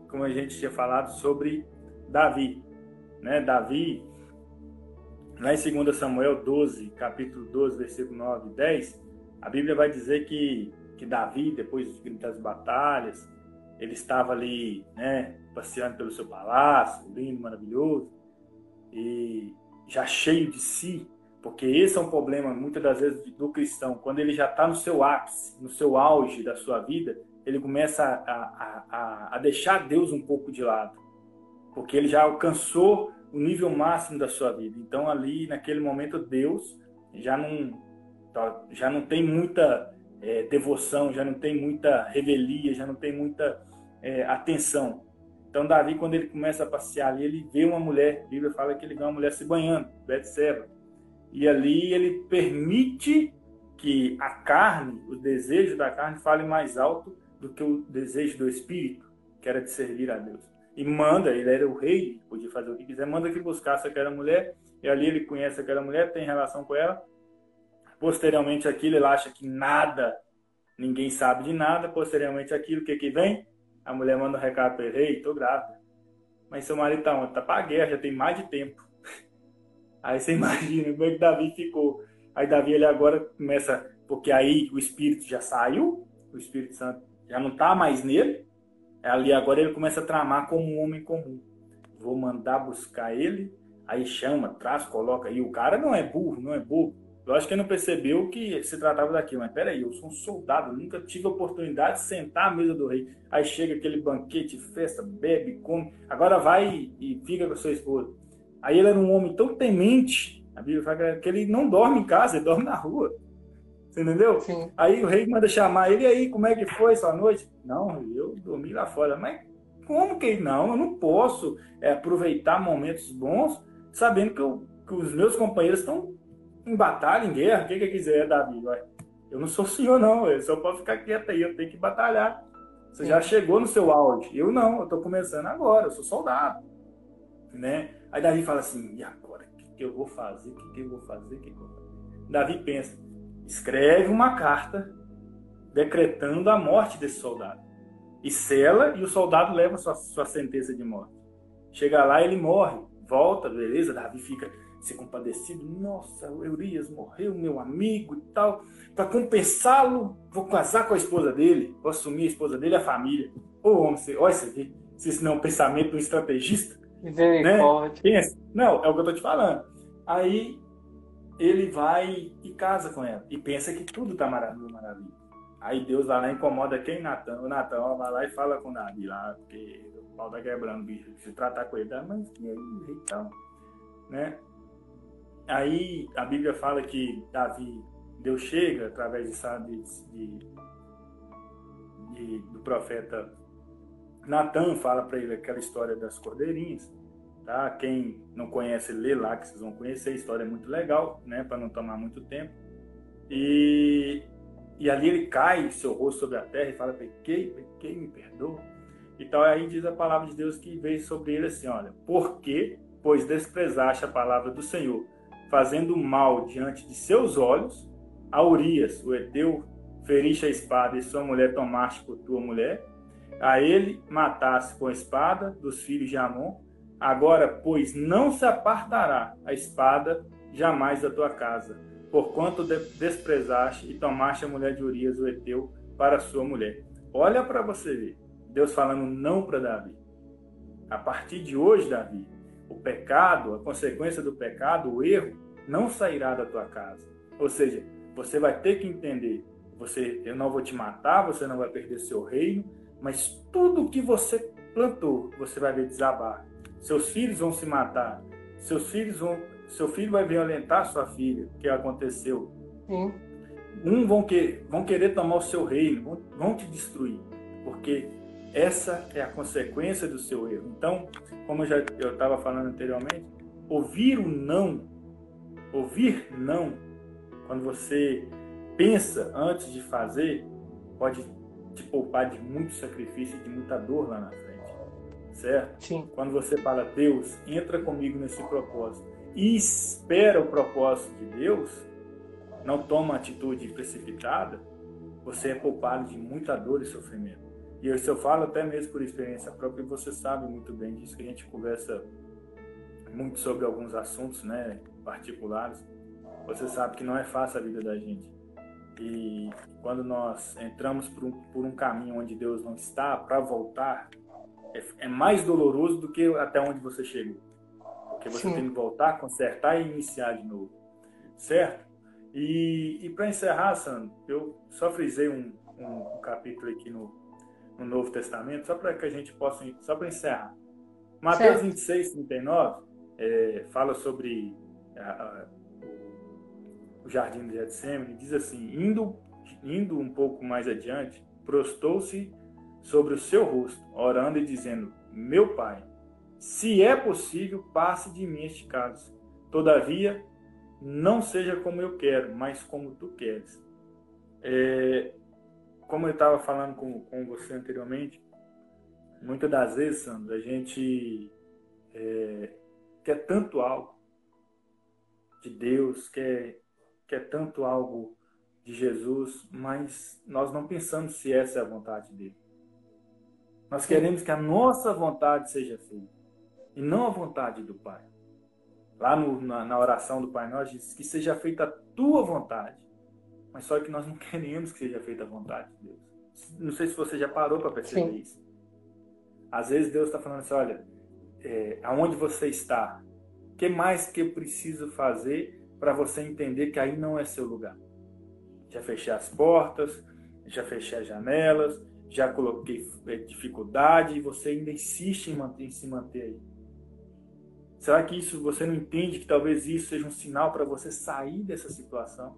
como a gente tinha falado sobre Davi, né? Davi, lá em 2 Samuel 12, capítulo 12, versículo 9 e 10, a Bíblia vai dizer que, que Davi, depois das batalhas, ele estava ali, né, passeando pelo seu palácio, lindo, maravilhoso, e já cheio de si, porque esse é um problema, muitas das vezes, do cristão. Quando ele já está no seu ápice, no seu auge da sua vida, ele começa a, a, a, a deixar Deus um pouco de lado. Porque ele já alcançou o nível máximo da sua vida. Então, ali, naquele momento, Deus já não, tá, já não tem muita é, devoção, já não tem muita revelia, já não tem muita é, atenção. Então, Davi, quando ele começa a passear ali, ele vê uma mulher. A Bíblia fala que ele vê uma mulher se banhando, Betseba e ali ele permite que a carne, o desejo da carne, fale mais alto do que o desejo do espírito, que era de servir a Deus. E manda, ele era o rei, podia fazer o que quiser, manda que buscasse aquela mulher, e ali ele conhece aquela mulher, tem relação com ela. Posteriormente aquilo, ele acha que nada, ninguém sabe de nada. Posteriormente aquilo, o que que vem? A mulher manda um recado para ele, rei, tô grávida. Mas seu marido tá onde? Tá pra guerra, já tem mais de tempo. Aí você imagina como é que Davi ficou. Aí Davi ele agora começa, porque aí o Espírito já saiu, o Espírito Santo já não está mais nele. Ali agora ele começa a tramar como um homem comum. Vou mandar buscar ele, aí chama, traz, coloca. E o cara não é burro, não é burro. Lógico que ele não percebeu que se tratava daquilo, mas peraí, eu sou um soldado, nunca tive a oportunidade de sentar à mesa do rei. Aí chega aquele banquete, festa, bebe, come, agora vai e fica com a sua esposa. Aí ele era um homem tão temente, a Bíblia fala que ele não dorme em casa, ele dorme na rua. Você entendeu? Sim. Aí o rei manda chamar ele, e aí, como é que foi essa noite? Não, eu dormi lá fora. Mas como que não? Eu não posso é, aproveitar momentos bons sabendo que, eu, que os meus companheiros estão em batalha, em guerra. O que, que quiser, Davi? Vai. Eu não sou senhor, não. Eu só posso ficar quieto aí. Eu tenho que batalhar. Você Sim. já chegou no seu auge. Eu não. Eu estou começando agora. Eu sou soldado. Né? Aí Davi fala assim: e agora? O que, que eu vou fazer? O que, que eu vou fazer? O que, que eu vou fazer? Davi pensa escreve uma carta decretando a morte desse soldado. E sela e o soldado leva sua, sua sentença de morte. Chega lá, ele morre, volta, beleza, Davi fica se compadecido. Nossa, o Eurias morreu, meu amigo e tal. Para compensá-lo, vou casar com a esposa dele, vou assumir a esposa dele e a família. Ô, homem, você, olha isso aqui. Se isso não é um pensamento de um estrategista. Né? Pensa. Não, é o que eu tô te falando. Aí ele vai e casa com ela. E pensa que tudo tá maravilha, maravilha. Aí Deus vai lá incomoda quem? Natan. O Natan vai lá e fala com Davi lá, porque o pau tá quebrando, bicho. Se tratar com ele, mas e aí, então, né? Aí a Bíblia fala que Davi, Deus chega através de, de, de do profeta Natan, fala para ele aquela história das cordeirinhas. Tá? Quem não conhece, lê lá que vocês vão conhecer. A história é muito legal, né? Para não tomar muito tempo. E, e ali ele cai, seu rosto sobre a terra e fala: Pequei, pequei, me perdoa. E tal. Aí diz a palavra de Deus que veio sobre ele assim: Olha, porque, pois desprezaste a palavra do Senhor, fazendo mal diante de seus olhos, a Urias, o Eteu, feriste a espada e sua mulher tomaste por tua mulher, a ele matasse com a espada dos filhos de Amon, Agora, pois, não se apartará a espada jamais da tua casa, porquanto desprezaste e tomaste a mulher de Urias, o Eteu, para sua mulher. Olha para você ver. Deus falando não para Davi. A partir de hoje, Davi, o pecado, a consequência do pecado, o erro, não sairá da tua casa. Ou seja, você vai ter que entender, você, eu não vou te matar, você não vai perder seu reino, mas tudo que você plantou, você vai ver desabar seus filhos vão se matar. Seus filhos vão, seu filho vai violentar sua filha, que aconteceu. Sim. Um vão, que, vão querer tomar o seu reino, vão, vão te destruir, porque essa é a consequência do seu erro. Então, como eu já eu estava falando anteriormente, ouvir o não, ouvir não, quando você pensa antes de fazer, pode te poupar de muito sacrifício e de muita dor lá na frente certo? Sim. Quando você fala, Deus, entra comigo nesse propósito e espera o propósito de Deus, não toma atitude precipitada, você é poupado de muita dor e sofrimento. E isso eu falo até mesmo por experiência própria, e você sabe muito bem disso, que a gente conversa muito sobre alguns assuntos né, particulares. Você sabe que não é fácil a vida da gente. E quando nós entramos por um, por um caminho onde Deus não está, para voltar, é, é mais doloroso do que até onde você chegou. Porque você Sim. tem que voltar, consertar e iniciar de novo. Certo? E, e para encerrar, Sandro, eu só frisei um, um, um capítulo aqui no, no, Novo Testamento, só para que a gente possa, só para encerrar. Mateus certo. 26, 39, é, fala sobre a, a, o, o jardim de Getsemane, diz assim, indo, indo um pouco mais adiante, prostou-se sobre o seu rosto, orando e dizendo: Meu Pai, se é possível, passe de mim este caso. Todavia, não seja como eu quero, mas como tu queres. É, como eu estava falando com, com você anteriormente, muitas das vezes, Sandra, a gente é, quer tanto algo de Deus, quer, quer tanto algo de Jesus, mas nós não pensamos se essa é a vontade dele. Nós queremos que a nossa vontade seja feita e não a vontade do Pai. Lá no, na, na, oração do Pai Nosso, diz que seja feita a tua vontade. Mas só que nós não queremos que seja feita a vontade de Deus. Não sei se você já parou para perceber Sim. isso. Às vezes Deus está falando assim: olha, é, aonde você está? O que mais que eu preciso fazer para você entender que aí não é seu lugar? Já fechei as portas, já fechei as janelas, já coloquei é, dificuldade e você ainda insiste em, manter, em se manter aí. Será que isso você não entende que talvez isso seja um sinal para você sair dessa situação?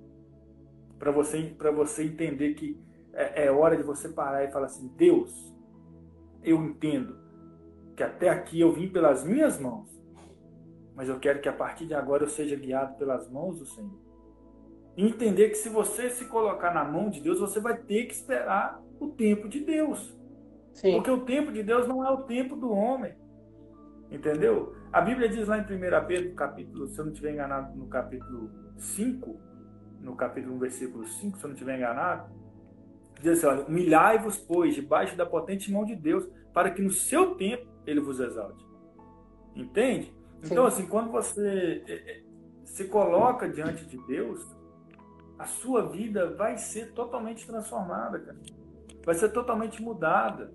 Para você, você entender que é, é hora de você parar e falar assim: Deus, eu entendo que até aqui eu vim pelas minhas mãos, mas eu quero que a partir de agora eu seja guiado pelas mãos do Senhor. E entender que se você se colocar na mão de Deus, você vai ter que esperar o tempo de Deus. Sim. Porque o tempo de Deus não é o tempo do homem. Entendeu? A Bíblia diz lá em 1 Pedro, capítulo, se eu não estiver enganado, no capítulo 5, no capítulo 1, versículo 5, se eu não estiver enganado, diz assim, olha, humilhai-vos, pois, debaixo da potente mão de Deus, para que no seu tempo ele vos exalte. Entende? Sim. Então, assim, quando você é, é, se coloca diante de Deus, a sua vida vai ser totalmente transformada, cara. Vai ser totalmente mudada.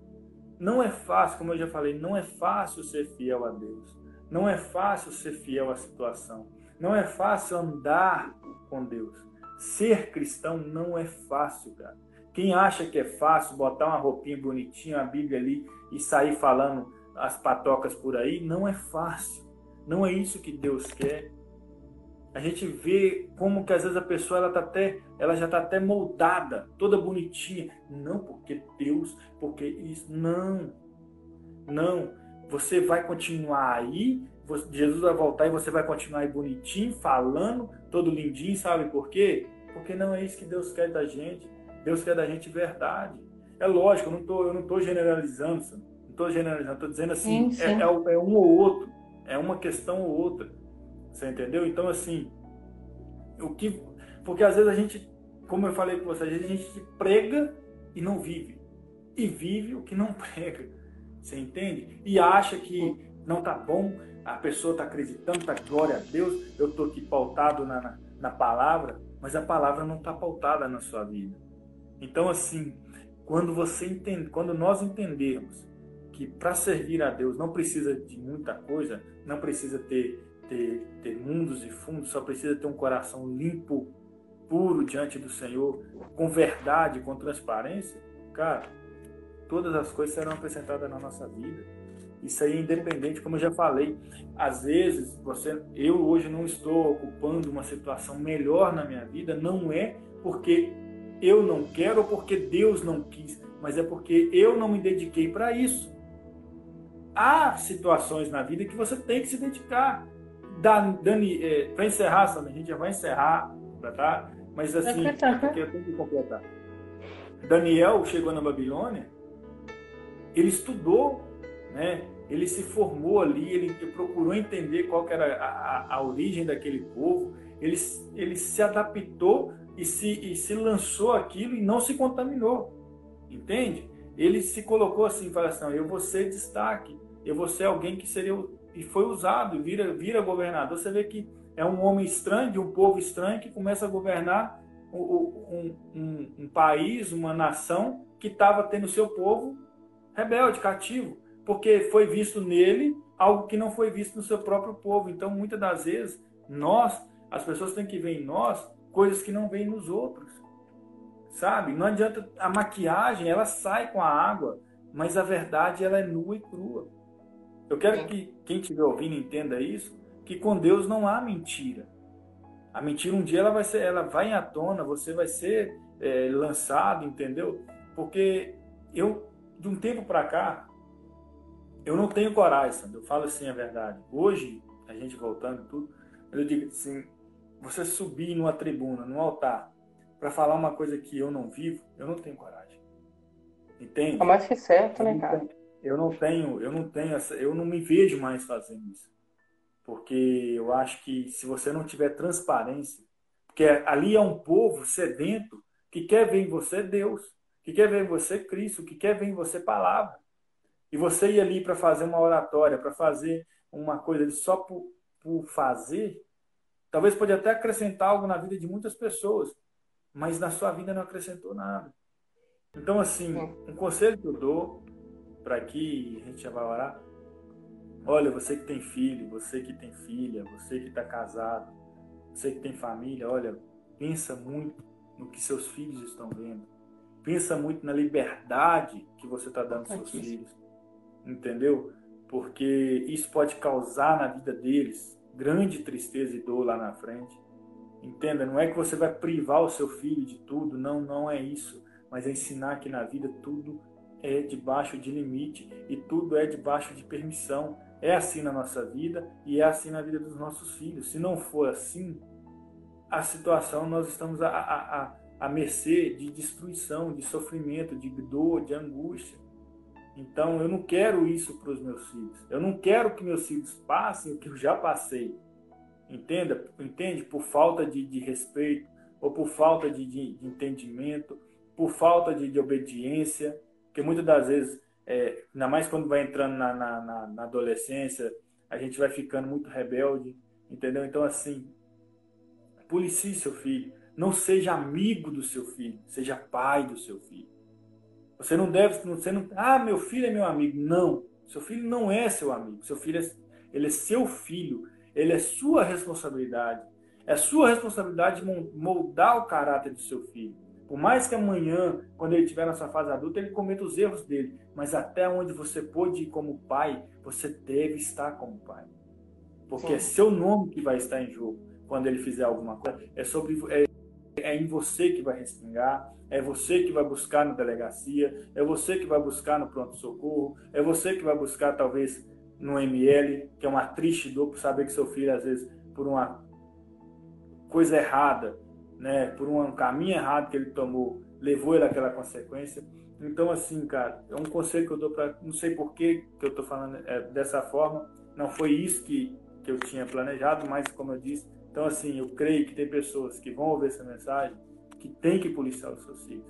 Não é fácil, como eu já falei, não é fácil ser fiel a Deus. Não é fácil ser fiel à situação. Não é fácil andar com Deus. Ser cristão não é fácil, cara. Quem acha que é fácil botar uma roupinha bonitinha, a Bíblia ali e sair falando as patocas por aí, não é fácil. Não é isso que Deus quer. A gente vê como que às vezes a pessoa ela tá até, ela já está até moldada, toda bonitinha. Não porque Deus, porque isso, não. Não. Você vai continuar aí, Jesus vai voltar e você vai continuar aí bonitinho, falando, todo lindinho, sabe por quê? Porque não é isso que Deus quer da gente. Deus quer da gente verdade. É lógico, eu não tô, eu não tô generalizando, não tô generalizando, estou dizendo assim, sim, sim. É, é, é um ou outro, é uma questão ou outra. Você entendeu? Então, assim, o que. Porque às vezes a gente, como eu falei com você, às vezes a gente prega e não vive. E vive o que não prega. Você entende? E acha que não tá bom, a pessoa está acreditando, tá glória a Deus, eu tô aqui pautado na, na, na palavra, mas a palavra não está pautada na sua vida. Então, assim, quando você entende, quando nós entendermos que para servir a Deus não precisa de muita coisa, não precisa ter, ter, ter mundos e fundos, só precisa ter um coração limpo, puro diante do Senhor, com verdade, com transparência, cara, todas as coisas serão acrescentadas na nossa vida. Isso aí é independente, como eu já falei. Às vezes, você, eu hoje não estou ocupando uma situação melhor na minha vida, não é porque eu não quero ou porque Deus não quis, mas é porque eu não me dediquei para isso. Há situações na vida que você tem que se dedicar. Dani, é, para encerrar, Sandra, a gente já vai encerrar, tá? Mas assim, porque eu tenho que completar. Daniel chegou na Babilônia ele estudou, né? ele se formou ali, ele procurou entender qual era a, a, a origem daquele povo, ele, ele se adaptou e se, e se lançou aquilo e não se contaminou, entende? Ele se colocou assim, falou assim, eu vou ser destaque, eu vou ser alguém que seria, e foi usado, vira, vira governador, você vê que é um homem estranho, de um povo estranho, que começa a governar um, um, um país, uma nação que estava tendo seu povo rebelde, cativo, porque foi visto nele algo que não foi visto no seu próprio povo. Então, muitas das vezes, nós, as pessoas têm que ver em nós coisas que não veem nos outros. Sabe? Não adianta a maquiagem, ela sai com a água, mas a verdade ela é nua e crua. Eu quero que quem estiver ouvindo entenda isso, que com Deus não há mentira. A mentira um dia ela vai ser, ela vai à tona, você vai ser é, lançado, entendeu? Porque eu de um tempo para cá, eu não tenho coragem, eu falo assim a verdade. Hoje, a gente voltando tudo, eu digo assim, você subir numa tribuna, num altar, para falar uma coisa que eu não vivo, eu não tenho coragem. Entende? É mais que certo, né, cara? Eu não tenho, eu não tenho essa, eu não me vejo mais fazendo isso. Porque eu acho que se você não tiver transparência, porque ali é um povo sedento que quer ver em você Deus que quer ver em você Cristo, que quer ver em você palavra. E você ir ali para fazer uma oratória, para fazer uma coisa só por por fazer, talvez pode até acrescentar algo na vida de muitas pessoas, mas na sua vida não acrescentou nada. Então, assim, um conselho que eu dou para aqui, a gente já vai orar. Olha, você que tem filho, você que tem filha, você que está casado, você que tem família, olha, pensa muito no que seus filhos estão vendo. Pensa muito na liberdade que você está dando aos seus filhos. Entendeu? Porque isso pode causar na vida deles grande tristeza e dor lá na frente. Entenda, não é que você vai privar o seu filho de tudo, não, não é isso. Mas é ensinar que na vida tudo é debaixo de limite e tudo é debaixo de permissão. É assim na nossa vida e é assim na vida dos nossos filhos. Se não for assim, a situação nós estamos a, a, a, a mercê de destruição, de sofrimento, de dor, de angústia. Então eu não quero isso para os meus filhos. Eu não quero que meus filhos passem o que eu já passei. Entenda? Entende? Por falta de, de respeito, ou por falta de, de, de entendimento, por falta de, de obediência, porque muitas das vezes, é, ainda mais quando vai entrando na, na, na, adolescência, a gente vai ficando muito rebelde, entendeu? Então, assim, policie seu filho. Não seja amigo do seu filho, seja pai do seu filho. Você não deve, você não, ah, meu filho é meu amigo. Não, seu filho não é seu amigo. Seu filho é, ele é seu filho. Ele é sua responsabilidade. É sua responsabilidade moldar o caráter do seu filho. Por mais que amanhã, quando ele estiver nessa fase adulta, ele cometa os erros dele, mas até onde você pôde ir como pai, você deve estar como pai. Porque Sim. é seu nome que vai estar em jogo quando ele fizer alguma coisa. É sobre é, é em você que vai respingar, é você que vai buscar na delegacia, é você que vai buscar no pronto-socorro, é você que vai buscar talvez no ML, que é uma triste dor por saber que seu filho, às vezes, por uma coisa errada, né, por um caminho errado que ele tomou, levou ele àquela consequência. Então, assim, cara, é um conselho que eu dou para. Não sei por que, que eu estou falando é, dessa forma, não foi isso que, que eu tinha planejado, mas, como eu disse, então, assim, eu creio que tem pessoas que vão ouvir essa mensagem que tem que policiar os seus filhos,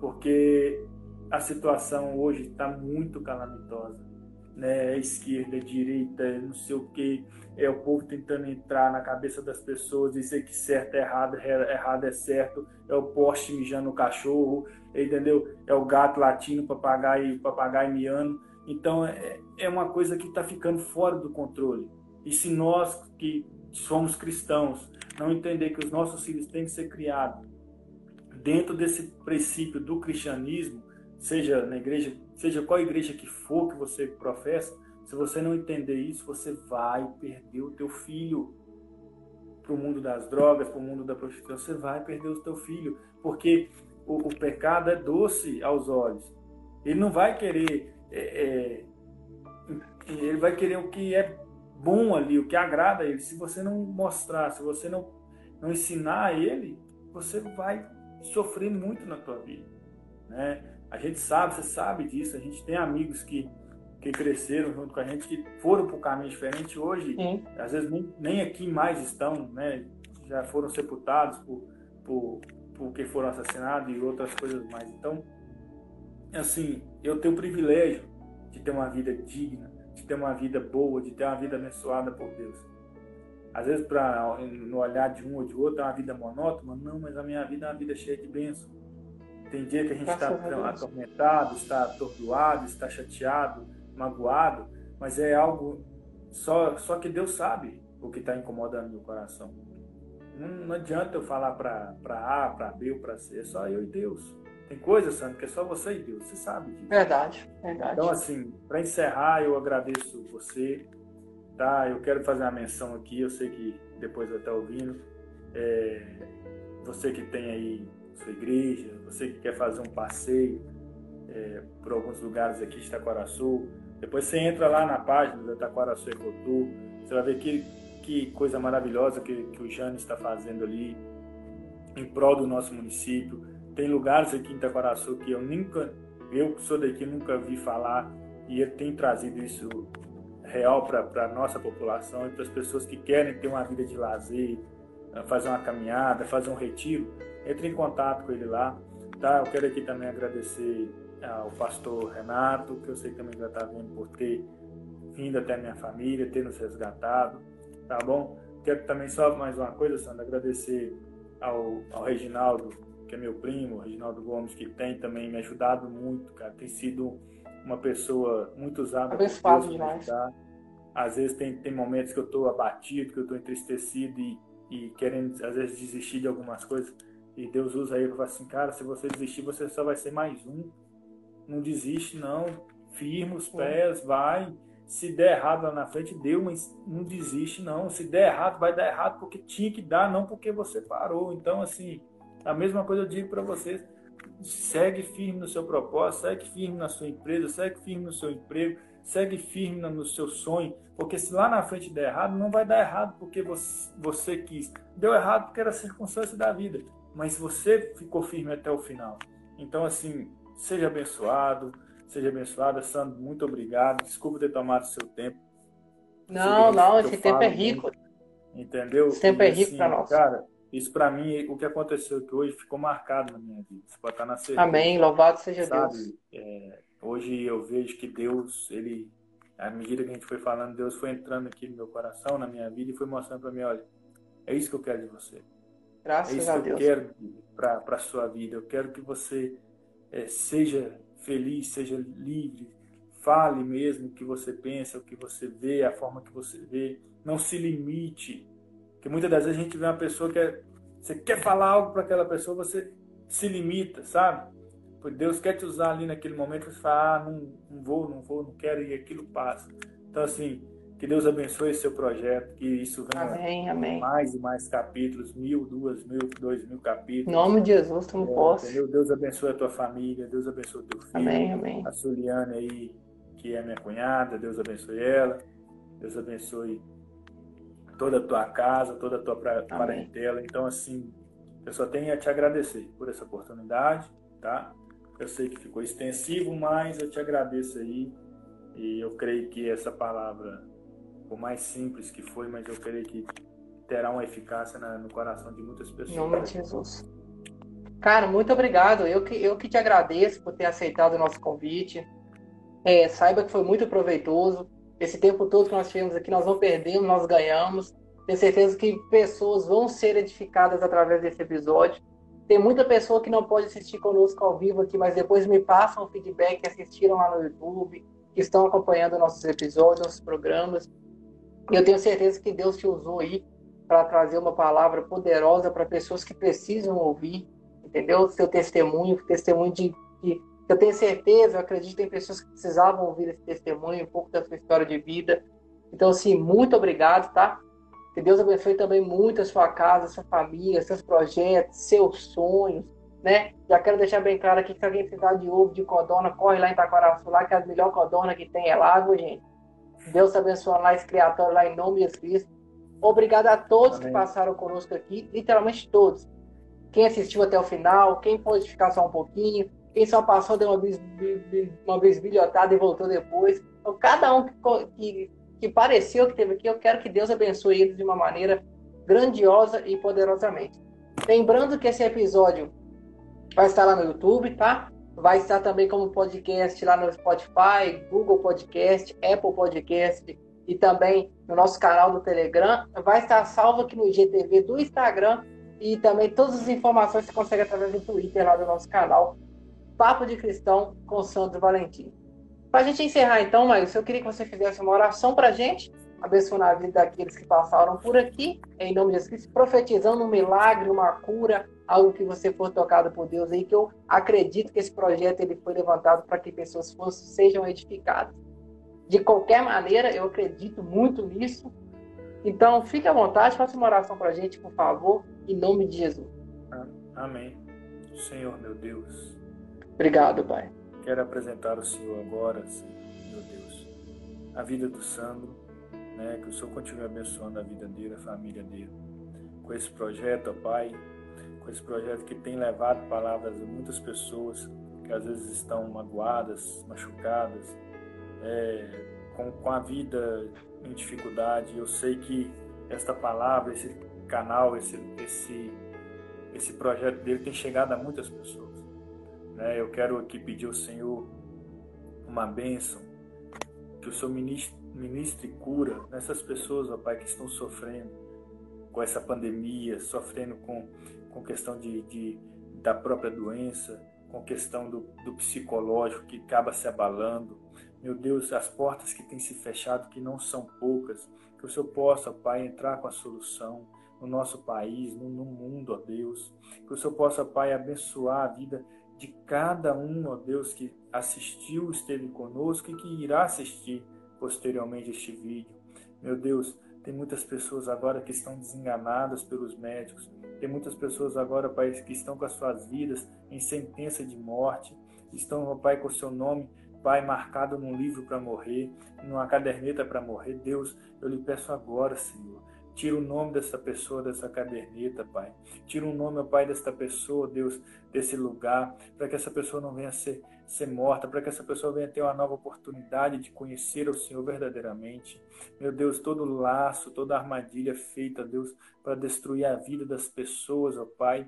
porque a situação hoje está muito calamitosa né, esquerda, direita, não sei o que, é o povo tentando entrar na cabeça das pessoas, dizer que certo é errado, errado é certo, é o poste mijando o cachorro, entendeu? É o gato latindo, papagaio, papagaio miando. Então é, é uma coisa que está ficando fora do controle. E se nós que somos cristãos não entender que os nossos filhos têm que ser criados dentro desse princípio do cristianismo, seja na igreja seja qual igreja que for que você professa, se você não entender isso, você vai perder o teu filho para o mundo das drogas, para o mundo da prostituição. Você vai perder o teu filho, porque o, o pecado é doce aos olhos. Ele não vai querer, é, é, ele vai querer o que é bom ali, o que agrada a ele. Se você não mostrar, se você não, não ensinar a ele, você vai sofrer muito na tua vida, né? A gente sabe, você sabe disso, a gente tem amigos que, que cresceram junto com a gente, que foram para um caminho diferente hoje, Sim. às vezes nem, nem aqui mais estão, né? Já foram sepultados por, por, porque foram assassinados e outras coisas mais. Então, assim, eu tenho o privilégio de ter uma vida digna, de ter uma vida boa, de ter uma vida abençoada por Deus. Às vezes, pra, no olhar de um ou de outro, é uma vida monótona. Não, mas a minha vida é uma vida cheia de bênçãos. Tem dia que a gente está atormentado, está atordoado, está chateado, magoado, mas é algo só, só que Deus sabe o que está incomodando meu coração. Não, não, adianta eu falar para A, para B ou para C, é só eu e Deus. Tem coisa, Sandro, que é só você e Deus, você sabe disso. Verdade, verdade. Então, assim, para encerrar, eu agradeço você, tá? Eu quero fazer uma menção aqui, eu sei que depois vai estar ouvindo. É, você que tem aí sua igreja, você que quer fazer um passeio é, por alguns lugares aqui de Itaquaraçu, depois você entra lá na página da Itaquaraçu Ecotur, você vai ver que, que coisa maravilhosa que, que o Jane está fazendo ali em prol do nosso município. Tem lugares aqui em Itaquaraçu que eu nunca, eu que sou daqui, nunca vi falar e ele tem trazido isso real para a nossa população e para as pessoas que querem ter uma vida de lazer, fazer uma caminhada, fazer um retiro entre em contato com ele lá. Tá? Eu quero aqui também agradecer ao pastor Renato, que eu sei que também já está vindo por ter vindo até a minha família, ter nos resgatado. tá bom? Quero também só mais uma coisa, Sandra, agradecer ao, ao Reginaldo, que é meu primo, o Reginaldo Gomes, que tem também me ajudado muito, cara. Tem sido uma pessoa muito usada. Abençoado demais. Às vezes tem, tem momentos que eu estou abatido, que eu estou entristecido e, e querendo, às vezes, desistir de algumas coisas. E Deus usa aí para falar assim, cara, se você desistir, você só vai ser mais um. Não desiste, não. Firma os pés, vai. Se der errado lá na frente, deu, mas não desiste, não. Se der errado, vai dar errado porque tinha que dar, não porque você parou. Então, assim, a mesma coisa eu digo para vocês. Segue firme no seu propósito, segue firme na sua empresa, segue firme no seu emprego, segue firme no seu sonho, porque se lá na frente der errado, não vai dar errado porque você, você quis. Deu errado porque era a circunstância da vida mas você ficou firme até o final. Então, assim, seja abençoado, seja abençoada. Sandro, muito obrigado. Desculpa ter tomado seu tempo. Não, não, esse tempo é rico. entendeu? Esse tempo e, é rico assim, para nós. Cara, isso para mim, o que aconteceu aqui hoje ficou marcado na minha vida. Isso pode estar na certeza. Amém, louvado seja sabe? Deus. É, hoje eu vejo que Deus, ele, à medida que a gente foi falando, Deus foi entrando aqui no meu coração, na minha vida e foi mostrando para mim, olha, é isso que eu quero de você. Graças é isso a que Deus. eu quero para a sua vida. Eu quero que você é, seja feliz, seja livre, fale mesmo o que você pensa, o que você vê, a forma que você vê. Não se limite. Porque muitas das vezes a gente vê uma pessoa que é, você quer falar algo para aquela pessoa, você se limita, sabe? Porque Deus quer te usar ali naquele momento, você fala, ah, não, não vou, não vou, não quero, e aquilo passa. Então, assim, que Deus abençoe esse seu projeto, que isso venha amém, amém. mais e mais capítulos, mil, duas mil, dois mil capítulos. Em nome de Jesus, tu não é, posso. Deus abençoe a tua família, Deus abençoe o teu filho. Amém, amém. A Suliane aí, que é minha cunhada, Deus abençoe ela. Deus abençoe toda a tua casa, toda a tua parentela. Então, assim, eu só tenho a te agradecer por essa oportunidade, tá? Eu sei que ficou extensivo, mas eu te agradeço aí. E eu creio que essa palavra por mais simples que foi, mas eu creio que terá uma eficácia na, no coração de muitas pessoas. Em nome de Jesus. Cara, muito obrigado. Eu que, eu que te agradeço por ter aceitado o nosso convite. É, saiba que foi muito proveitoso. Esse tempo todo que nós tivemos aqui, nós não perdemos, nós ganhamos. Tenho certeza que pessoas vão ser edificadas através desse episódio. Tem muita pessoa que não pode assistir conosco ao vivo aqui, mas depois me passam o feedback que assistiram lá no YouTube, que estão acompanhando nossos episódios, nossos programas. Eu tenho certeza que Deus te usou aí para trazer uma palavra poderosa para pessoas que precisam ouvir, entendeu? Seu testemunho, testemunho de, de, eu tenho certeza, eu acredito em pessoas que precisavam ouvir esse testemunho, um pouco da sua história de vida. Então, assim, muito obrigado, tá? Que Deus abençoe também muito a sua casa, a sua família, seus projetos, seus sonhos, né? Já quero deixar bem claro aqui que se alguém precisar de ovo, de codorna, corre lá em Itaquaraçu, lá que a melhor codorna que tem é lá, viu, gente? Deus abençoe lá esse criatório lá em nome de Jesus Cristo. Obrigado a todos Amém. que passaram conosco aqui, literalmente todos. Quem assistiu até o final, quem pôde ficar só um pouquinho, quem só passou, deu uma, bis, uma bisbilhotada e voltou depois. Então, cada um que, que, que pareceu que teve aqui, eu quero que Deus abençoe eles de uma maneira grandiosa e poderosamente. Lembrando que esse episódio vai estar lá no YouTube, tá? Vai estar também como podcast lá no Spotify, Google Podcast, Apple Podcast e também no nosso canal do Telegram. Vai estar salvo aqui no IGTV do Instagram e também todas as informações você consegue através do Twitter lá do nosso canal. Papo de Cristão com Sandro Valentim. Para a gente encerrar então, Maílson, eu queria que você fizesse uma oração para a gente, abençoando a vida daqueles que passaram por aqui, em nome de Jesus, profetizando um milagre, uma cura, algo que você for tocado por Deus aí, que eu acredito que esse projeto ele foi levantado para que pessoas fossem, sejam edificadas. De qualquer maneira, eu acredito muito nisso. Então, fique à vontade, faça uma oração para a gente, por favor, em nome de Jesus. Amém. Senhor, meu Deus. Obrigado, Pai. Quero apresentar ao Senhor agora, Senhor, meu Deus, a vida do Sandro, né? Que o Senhor continue abençoando a vida dele, a família dele. Com esse projeto, ó Pai, com esse projeto que tem levado palavras a muitas pessoas que às vezes estão magoadas, machucadas, é, com, com a vida em dificuldade. Eu sei que esta palavra, esse canal, esse, esse, esse projeto dele tem chegado a muitas pessoas. Né? Eu quero aqui pedir ao Senhor uma bênção, que o Senhor ministre ministre cura nessas pessoas, ó Pai, que estão sofrendo com essa pandemia, sofrendo com, com questão de, de da própria doença, com questão do, do psicológico que acaba se abalando. Meu Deus, as portas que têm se fechado, que não são poucas, que o Senhor possa, Pai, entrar com a solução no nosso país, no, no mundo, ó Deus. Que o Senhor possa, Pai, abençoar a vida de cada um, ó Deus, que assistiu, esteve conosco e que irá assistir posteriormente este vídeo. Meu Deus, tem muitas pessoas agora que estão desenganadas pelos médicos. Tem muitas pessoas agora, Pai, que estão com as suas vidas em sentença de morte. Estão, Pai, com o seu nome, Pai, marcado num livro para morrer, numa caderneta para morrer. Deus, eu lhe peço agora, Senhor, Tira o nome dessa pessoa dessa caderneta, Pai. Tira o nome, Pai, desta pessoa, Deus, desse lugar, para que essa pessoa não venha ser, ser morta, para que essa pessoa venha ter uma nova oportunidade de conhecer o Senhor verdadeiramente. Meu Deus, todo laço, toda armadilha feita, Deus, para destruir a vida das pessoas, ó Pai,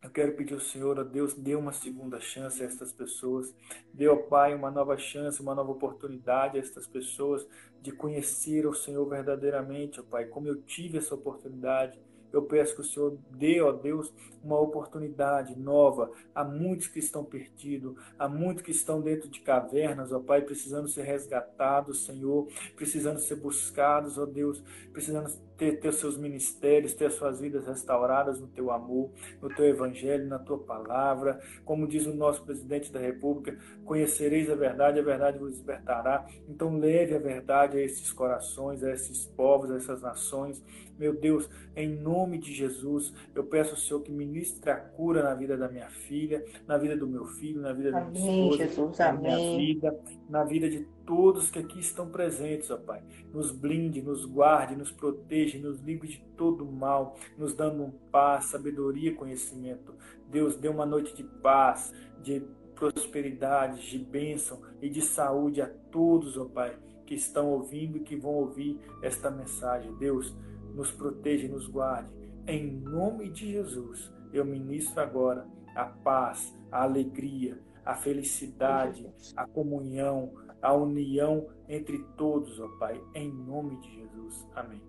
eu quero pedir ao Senhor, ó Deus, dê uma segunda chance a estas pessoas. Dê ao Pai uma nova chance, uma nova oportunidade a estas pessoas de conhecer o Senhor verdadeiramente, ó Pai, como eu tive essa oportunidade. Eu peço que o Senhor dê, ó Deus, uma oportunidade nova a muitos que estão perdidos, a muitos que estão dentro de cavernas, ó Pai, precisando ser resgatados, Senhor, precisando ser buscados, ó Deus, precisando ter, ter seus ministérios, ter suas vidas restauradas no teu amor, no teu evangelho, na tua palavra. Como diz o nosso presidente da República, conhecereis a verdade, a verdade vos libertará. Então leve a verdade a esses corações, a esses povos, a essas nações. Meu Deus, em nome de Jesus, eu peço ao Senhor que ministre a cura na vida da minha filha, na vida do meu filho, na vida da minha esposa, Jesus, na minha vida, na vida de todos que aqui estão presentes, ó Pai. Nos blinde, nos guarde, nos proteja, nos livre de todo mal, nos dando paz, sabedoria, conhecimento. Deus, dê uma noite de paz, de prosperidade, de bênção e de saúde a todos, ó Pai, que estão ouvindo e que vão ouvir esta mensagem. Deus, nos proteja e nos guarde. Em nome de Jesus, eu ministro agora a paz, a alegria, a felicidade, a comunhão, a união entre todos, ó Pai, em nome de Jesus. Amém.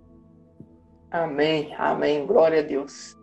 Amém, amém. Glória a Deus.